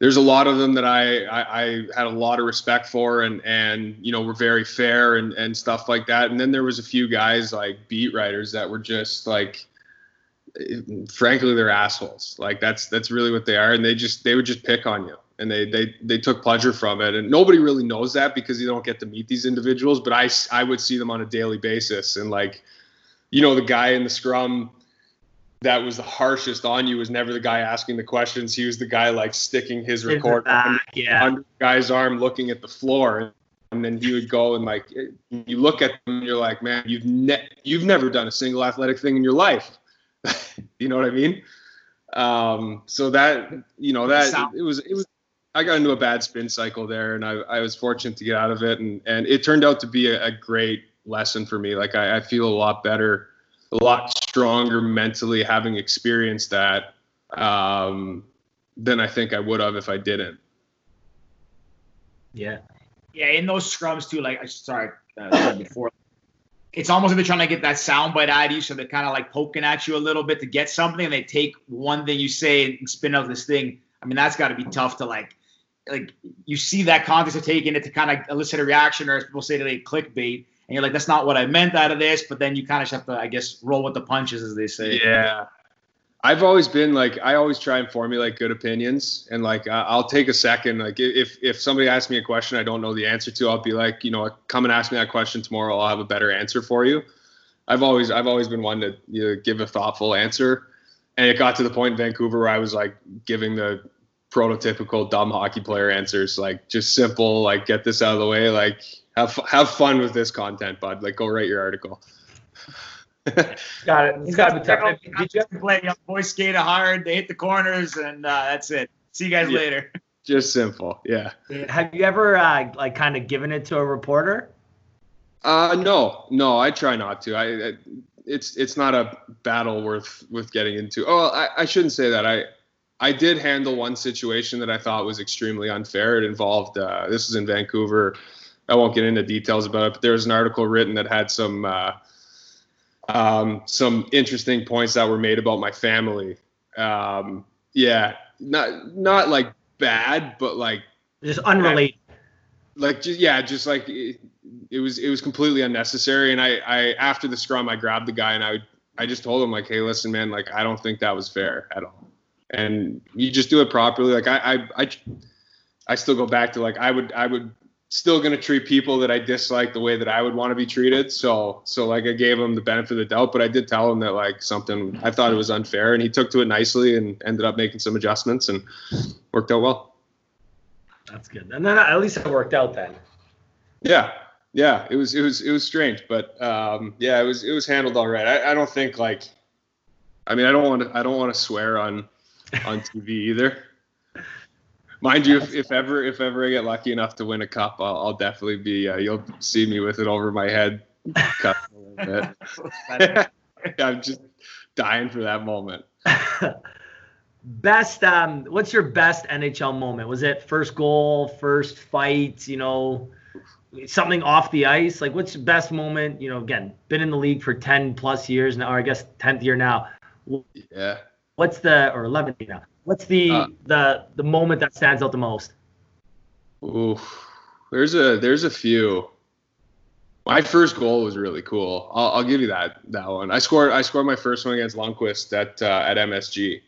there's a lot of them that I, I, I had a lot of respect for and and you know were very fair and and stuff like that and then there was a few guys like beat writers that were just like frankly they're assholes like that's that's really what they are and they just they would just pick on you and they they they took pleasure from it and nobody really knows that because you don't get to meet these individuals but i i would see them on a daily basis and like you know, the guy in the scrum that was the harshest on you was never the guy asking the questions. He was the guy like sticking his record under, yeah. under the guy's arm, looking at the floor. And then he would go and like you look at them and you're like, man, you've ne- you've never done a single athletic thing in your life. you know what I mean? Um, so that you know that it was it was I got into a bad spin cycle there, and I, I was fortunate to get out of it, and and it turned out to be a, a great lesson for me. Like I, I feel a lot better, a lot stronger mentally having experienced that um, than I think I would have if I didn't. Yeah. Yeah, in those scrums too. Like, I sorry, uh, before. It's almost like they're trying to get that soundbite out of you, so they're kind of like poking at you a little bit to get something, and they take one thing you say and spin out this thing. I mean, that's got to be tough to like, like you see that context of taking it to kind of elicit a reaction, or as people say today, clickbait and you're like, that's not what I meant out of this. But then you kind of have to, I guess, roll with the punches, as they say. Yeah. I've always been like I always try and formulate good opinions, and like I'll take a second. Like if if somebody asks me a question I don't know the answer to, I'll be like, you know, come and ask me that question tomorrow. I'll have a better answer for you. I've always I've always been one to you know, give a thoughtful answer, and it got to the point in Vancouver where I was like giving the prototypical dumb hockey player answers, like just simple, like get this out of the way, like have have fun with this content, bud. Like go write your article. got it. It's got to be tough. Did you play young boy skate hard? They hit the corners, and uh, that's it. See you guys yeah. later. Just simple, yeah. Have you ever uh, like kind of given it to a reporter? Uh, no, no. I try not to. I, I it's it's not a battle worth with getting into. Oh, I, I shouldn't say that. I I did handle one situation that I thought was extremely unfair. It involved uh, this was in Vancouver. I won't get into details about it, but there was an article written that had some uh, um, some interesting points that were made about my family. Um, yeah, not not like bad, but like just unrelated. Like just yeah, just like it, it, was it was completely unnecessary. And I I after the scrum, I grabbed the guy and I I just told him like, hey, listen, man, like I don't think that was fair at all. And you just do it properly. Like I I I, I still go back to like I would I would still going to treat people that I dislike the way that I would want to be treated. So, so like I gave him the benefit of the doubt, but I did tell him that like something I thought it was unfair, and he took to it nicely and ended up making some adjustments and worked out well. That's good, and then at least it worked out then. Yeah, yeah, it was it was it was strange, but um, yeah, it was it was handled all right. I, I don't think like, I mean, I don't want to I don't want to swear on on TV either. Mind you, if, if ever if ever I get lucky enough to win a cup, I'll, I'll definitely be. Uh, you'll see me with it over my head, cut a little bit. I'm just dying for that moment. best um what's your best NHL moment? Was it first goal, first fight, you know, something off the ice? Like what's your best moment? You know, again, been in the league for 10 plus years now, or I guess 10th year now. Yeah. What's the or 11 now? What's the uh, the the moment that stands out the most? Ooh, there's a there's a few. My first goal was really cool. I'll, I'll give you that that one. I scored I scored my first one against Lundqvist at uh, at MSG,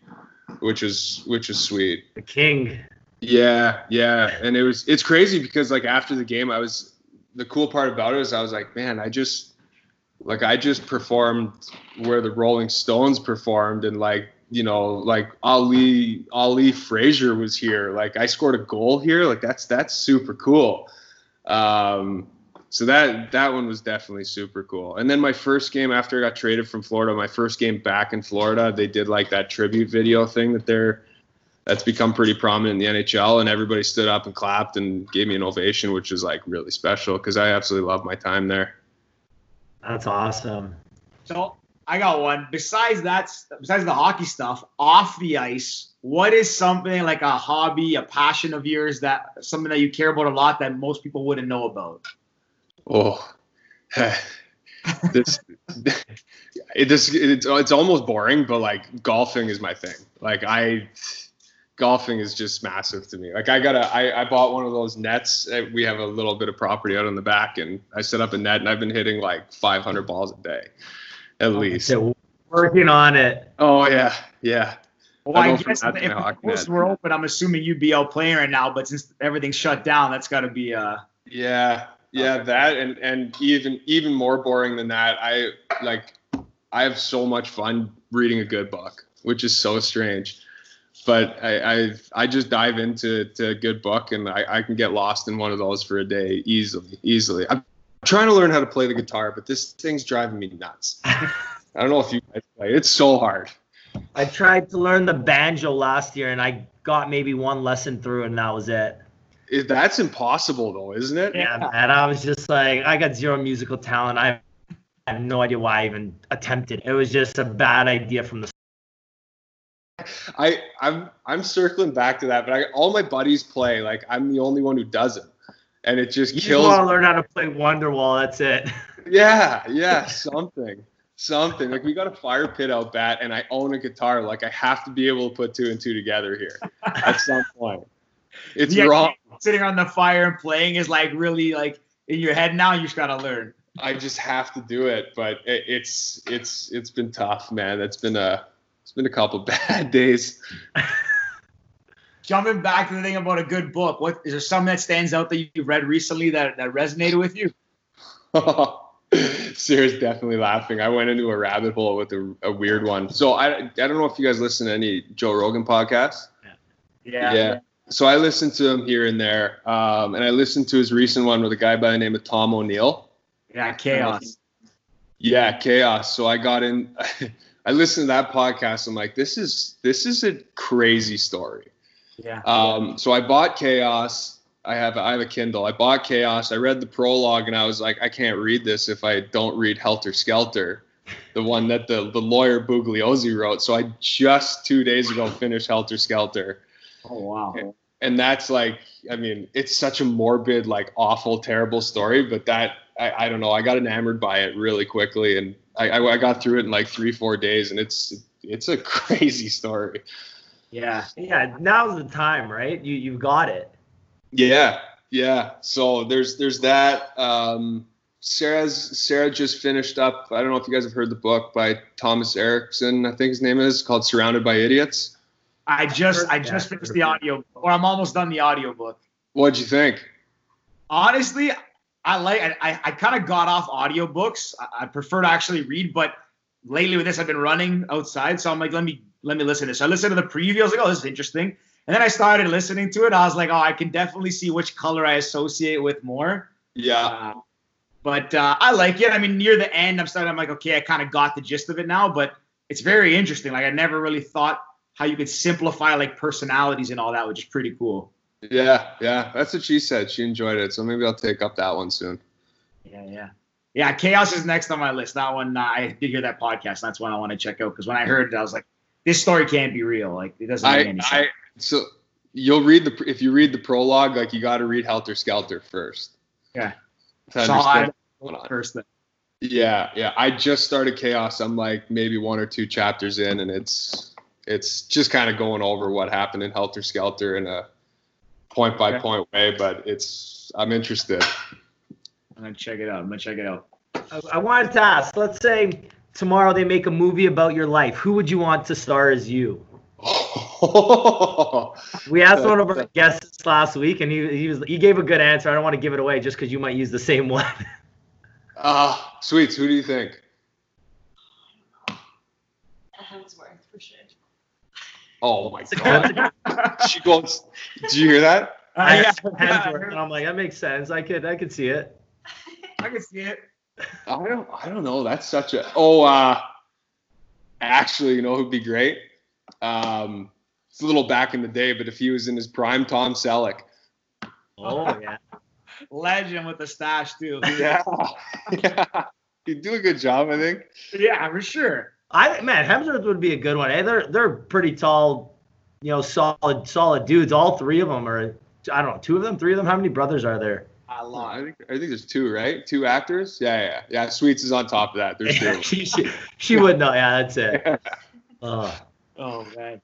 which is which is sweet. The king. Yeah, yeah, and it was it's crazy because like after the game, I was the cool part about it is I was like, man, I just like I just performed where the Rolling Stones performed, and like you know, like Ali Ali Frazier was here. Like I scored a goal here. Like that's that's super cool. Um, so that that one was definitely super cool. And then my first game after I got traded from Florida, my first game back in Florida, they did like that tribute video thing that they're that's become pretty prominent in the NHL, and everybody stood up and clapped and gave me an ovation, which is like really special because I absolutely love my time there. That's awesome. So I got one. Besides that, besides the hockey stuff, off the ice, what is something like a hobby, a passion of yours that something that you care about a lot that most people wouldn't know about? Oh, this it just it's it's almost boring, but like golfing is my thing. Like I golfing is just massive to me. Like I got a, I, I bought one of those nets. Uh, we have a little bit of property out on the back, and I set up a net, and I've been hitting like 500 balls a day at least. So working on it. Oh yeah, yeah. Well, I, I guess if the were open, I'm assuming you'd be out playing right now. But since everything's shut down, that's got to be uh. Yeah, yeah, okay. that and and even even more boring than that. I like I have so much fun reading a good book, which is so strange. But I I, I just dive into to a good book and I, I can get lost in one of those for a day easily, easily. I'm trying to learn how to play the guitar, but this thing's driving me nuts. I don't know if you guys play. It's so hard. I tried to learn the banjo last year, and I got maybe one lesson through, and that was it. That's impossible, though, isn't it? Yeah, man. I was just like, I got zero musical talent. I have no idea why I even attempted. It was just a bad idea from the. I I'm I'm circling back to that, but I, all my buddies play. Like I'm the only one who doesn't and it just you kills. You want to learn how to play Wonderwall. That's it. Yeah, yeah, something, something. Like we got a fire pit out bat, and I own a guitar. Like I have to be able to put two and two together here at some point. It's yeah, wrong. Sitting on the fire and playing is like really like in your head now. You just gotta learn. I just have to do it, but it, it's it's it's been tough, man. It's been a it's been a couple bad days. Jumping back to the thing about a good book, what is there something that stands out that you've read recently that, that resonated with you? Sarah's definitely laughing. I went into a rabbit hole with a, a, weird one. So I, I don't know if you guys listen to any Joe Rogan podcasts. Yeah. Yeah. So I listened to him here and there, um, and I listened to his recent one with a guy by the name of Tom O'Neill. Yeah, chaos. Yeah, chaos. So I got in. I listened to that podcast. I'm like, this is this is a crazy story. Yeah. Um, so I bought Chaos. I have I have a Kindle. I bought Chaos. I read the prologue and I was like, I can't read this if I don't read Helter Skelter, the one that the the lawyer Bugliosi wrote. So I just two days ago finished Helter Skelter. Oh wow. And, and that's like, I mean, it's such a morbid, like awful, terrible story. But that I, I don't know. I got enamored by it really quickly, and I, I, I got through it in like three four days, and it's it's a crazy story. Yeah. Yeah. Now's the time, right? You you've got it. Yeah, yeah. So there's there's that. Um, Sarah's Sarah just finished up. I don't know if you guys have heard the book by Thomas Erikson. I think his name is called "Surrounded by Idiots." I just I just finished the audio, or I'm almost done the audio book. What'd you think? Honestly, I like I I kind of got off audiobooks. I, I prefer to actually read, but lately with this, I've been running outside, so I'm like, let me let me listen to this. So I listened to the preview. I was like, oh, this is interesting. And then I started listening to it. I was like, oh, I can definitely see which color I associate with more. Yeah. Uh, but uh, I like it. I mean, near the end, I'm starting. I'm like, okay, I kind of got the gist of it now. But it's very interesting. Like I never really thought how you could simplify like personalities and all that, which is pretty cool. Yeah, yeah, that's what she said. She enjoyed it, so maybe I'll take up that one soon. Yeah, yeah, yeah. Chaos is next on my list. That one, uh, I did hear that podcast. That's one I want to check out because when I heard it, I was like, this story can't be real. Like it doesn't make I, any sense. I, so you'll read the if you read the prologue, like you got to read Helter Skelter first. Yeah. To So I- what's going on. First thing. Yeah, yeah. I just started Chaos. I'm like maybe one or two chapters in, and it's it's just kind of going over what happened in Helter Skelter in a point by point way. But it's I'm interested. I'm gonna check it out. I'm gonna check it out. I, I wanted to ask. Let's say tomorrow they make a movie about your life. Who would you want to star as you? We asked one of our guests last week, and he he was he gave a good answer. I don't want to give it away just because you might use the same one. Ah, sweets. Who do you think? Hemsworth for sure. Oh my god. she goes. Do you hear that? I yeah, asked Hemsworth, and I'm like, that makes sense. I could I could see it. I can see it. I don't. I don't know. That's such a. Oh, uh, actually, you know who'd be great? Um, it's a little back in the day, but if he was in his prime, Tom Selleck. Oh yeah. Legend with the stash too. Yeah. yeah. He'd do a good job, I think. yeah, for sure. I man, Hemsworth would be a good one. Hey, they're they're pretty tall, you know, solid solid dudes. All three of them are. I don't know, two of them, three of them. How many brothers are there? I love. I think I think there's two, right? Two actors. Yeah, yeah, yeah. Sweets is on top of that. There's two. she, she, she would know. Yeah, that's it. Oh. Oh man.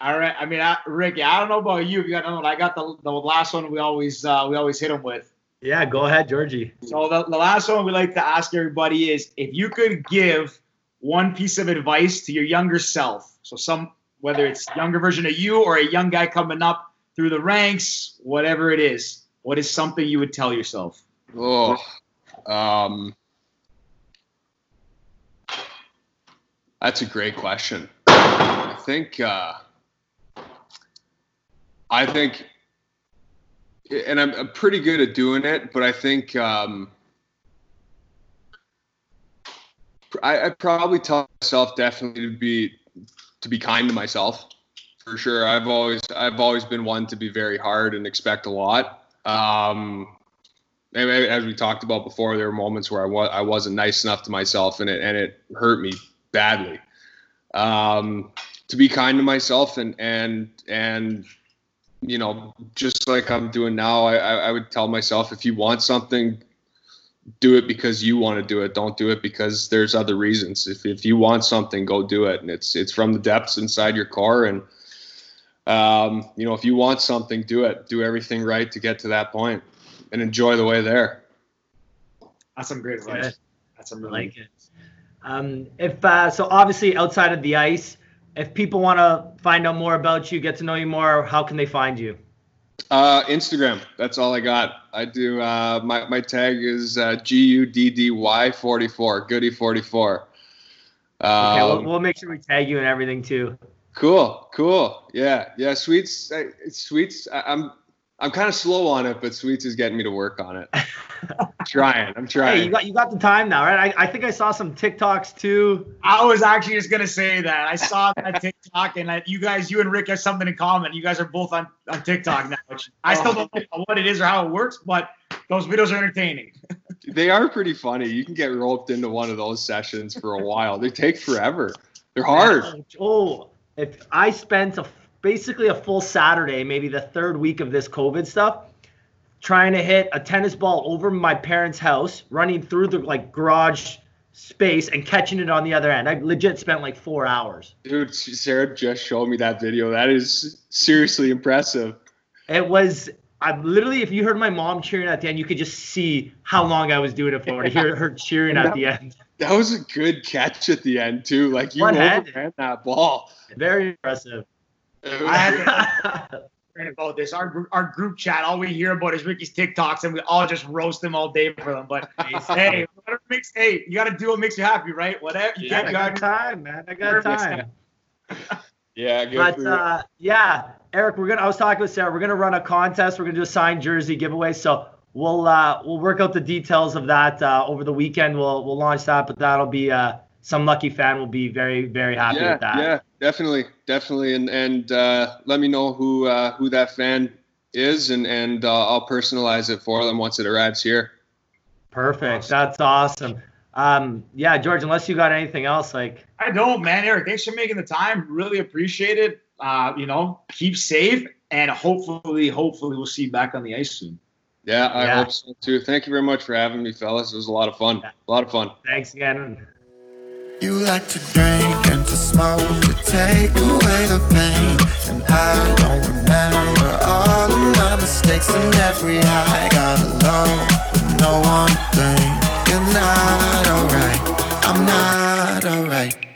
All right. I mean, I, Ricky, I don't know about you. If you got another one, I got the the last one. We always uh, we always hit them with. Yeah, go ahead, Georgie. So the, the last one we like to ask everybody is if you could give one piece of advice to your younger self. So some whether it's younger version of you or a young guy coming up through the ranks, whatever it is, what is something you would tell yourself? Oh, um, that's a great question. I think, uh, I think, and I'm, I'm pretty good at doing it, but I think um, I, I probably tell myself definitely to be to be kind to myself for sure. I've always I've always been one to be very hard and expect a lot. Um, as we talked about before, there were moments where I was I wasn't nice enough to myself, and it and it hurt me badly. Um, to be kind to myself and and and you know, just like I'm doing now, I, I would tell myself if you want something, do it because you want to do it. Don't do it because there's other reasons. If if you want something, go do it, and it's it's from the depths inside your core and. Um, you know, if you want something, do it. Do everything right to get to that point and enjoy the way there. That's some great advice. Yeah. That's some really like it. Um, if uh, so, obviously outside of the ice, if people want to find out more about you, get to know you more, how can they find you? Uh, Instagram. That's all I got. I do. Uh, my my tag is uh, G U D D Y forty four. Guddy forty four. okay, we'll, um, we'll, make sure we tag you and everything too. Cool, cool. Yeah, yeah. Sweets, sweets. I, I'm I'm kind of slow on it, but Sweets is getting me to work on it. trying. I'm trying. Hey, you got you got the time now, right? I, I think I saw some TikToks too. I was actually just gonna say that. I saw that TikTok, and I, you guys, you and Rick have something in common. You guys are both on, on TikTok now. Which I still oh. don't know what it is or how it works, but those videos are entertaining. they are pretty funny. You can get roped into one of those sessions for a while. They take forever. They're hard. Oh, if I spent a basically a full Saturday, maybe the third week of this COVID stuff, trying to hit a tennis ball over my parents' house, running through the like garage space and catching it on the other end. I legit spent like four hours. Dude, Sarah just showed me that video. That is seriously impressive. It was. I literally, if you heard my mom cheering at the end, you could just see how long I was doing it for to hear her cheering at the end. That was a good catch at the end too. Like you overran that ball. Very impressive. I had to about this. Our our group chat, all we hear about is Ricky's TikToks, and we all just roast him all day for them. But hey, whatever makes hey, you got to do what makes you happy, right? Whatever. You yeah, can't, I got time, man. I got time. yeah, but uh, yeah, Erik, we're gonna. I was talking with Sarah. We're gonna run a contest. We're gonna do a signed jersey giveaway. So we'll uh, we'll work out the details of that uh, over the weekend. We'll we'll launch that, but that'll be uh, some lucky fan will be very very happy yeah, with that. Yeah, definitely, definitely, and and uh, let me know who uh, who that fan is, and and uh, I'll personalize it for them once it arrives here. Perfect. Awesome. That's awesome. Um, yeah, George. Unless you got anything else, like I don't, man. Erik, thanks for making the time. Really appreciate it. Uh, you know, keep safe, and hopefully, hopefully, we'll see you back on the ice soon. Yeah, I yeah. hope so too. Thank you very much for having me, fellas. It was a lot of fun. A lot of fun. Thanks again. You like to drink and to smoke to take away the pain. And I don't remember all of my mistakes and every high got alone with no one thing you're not alright. I'm not alright.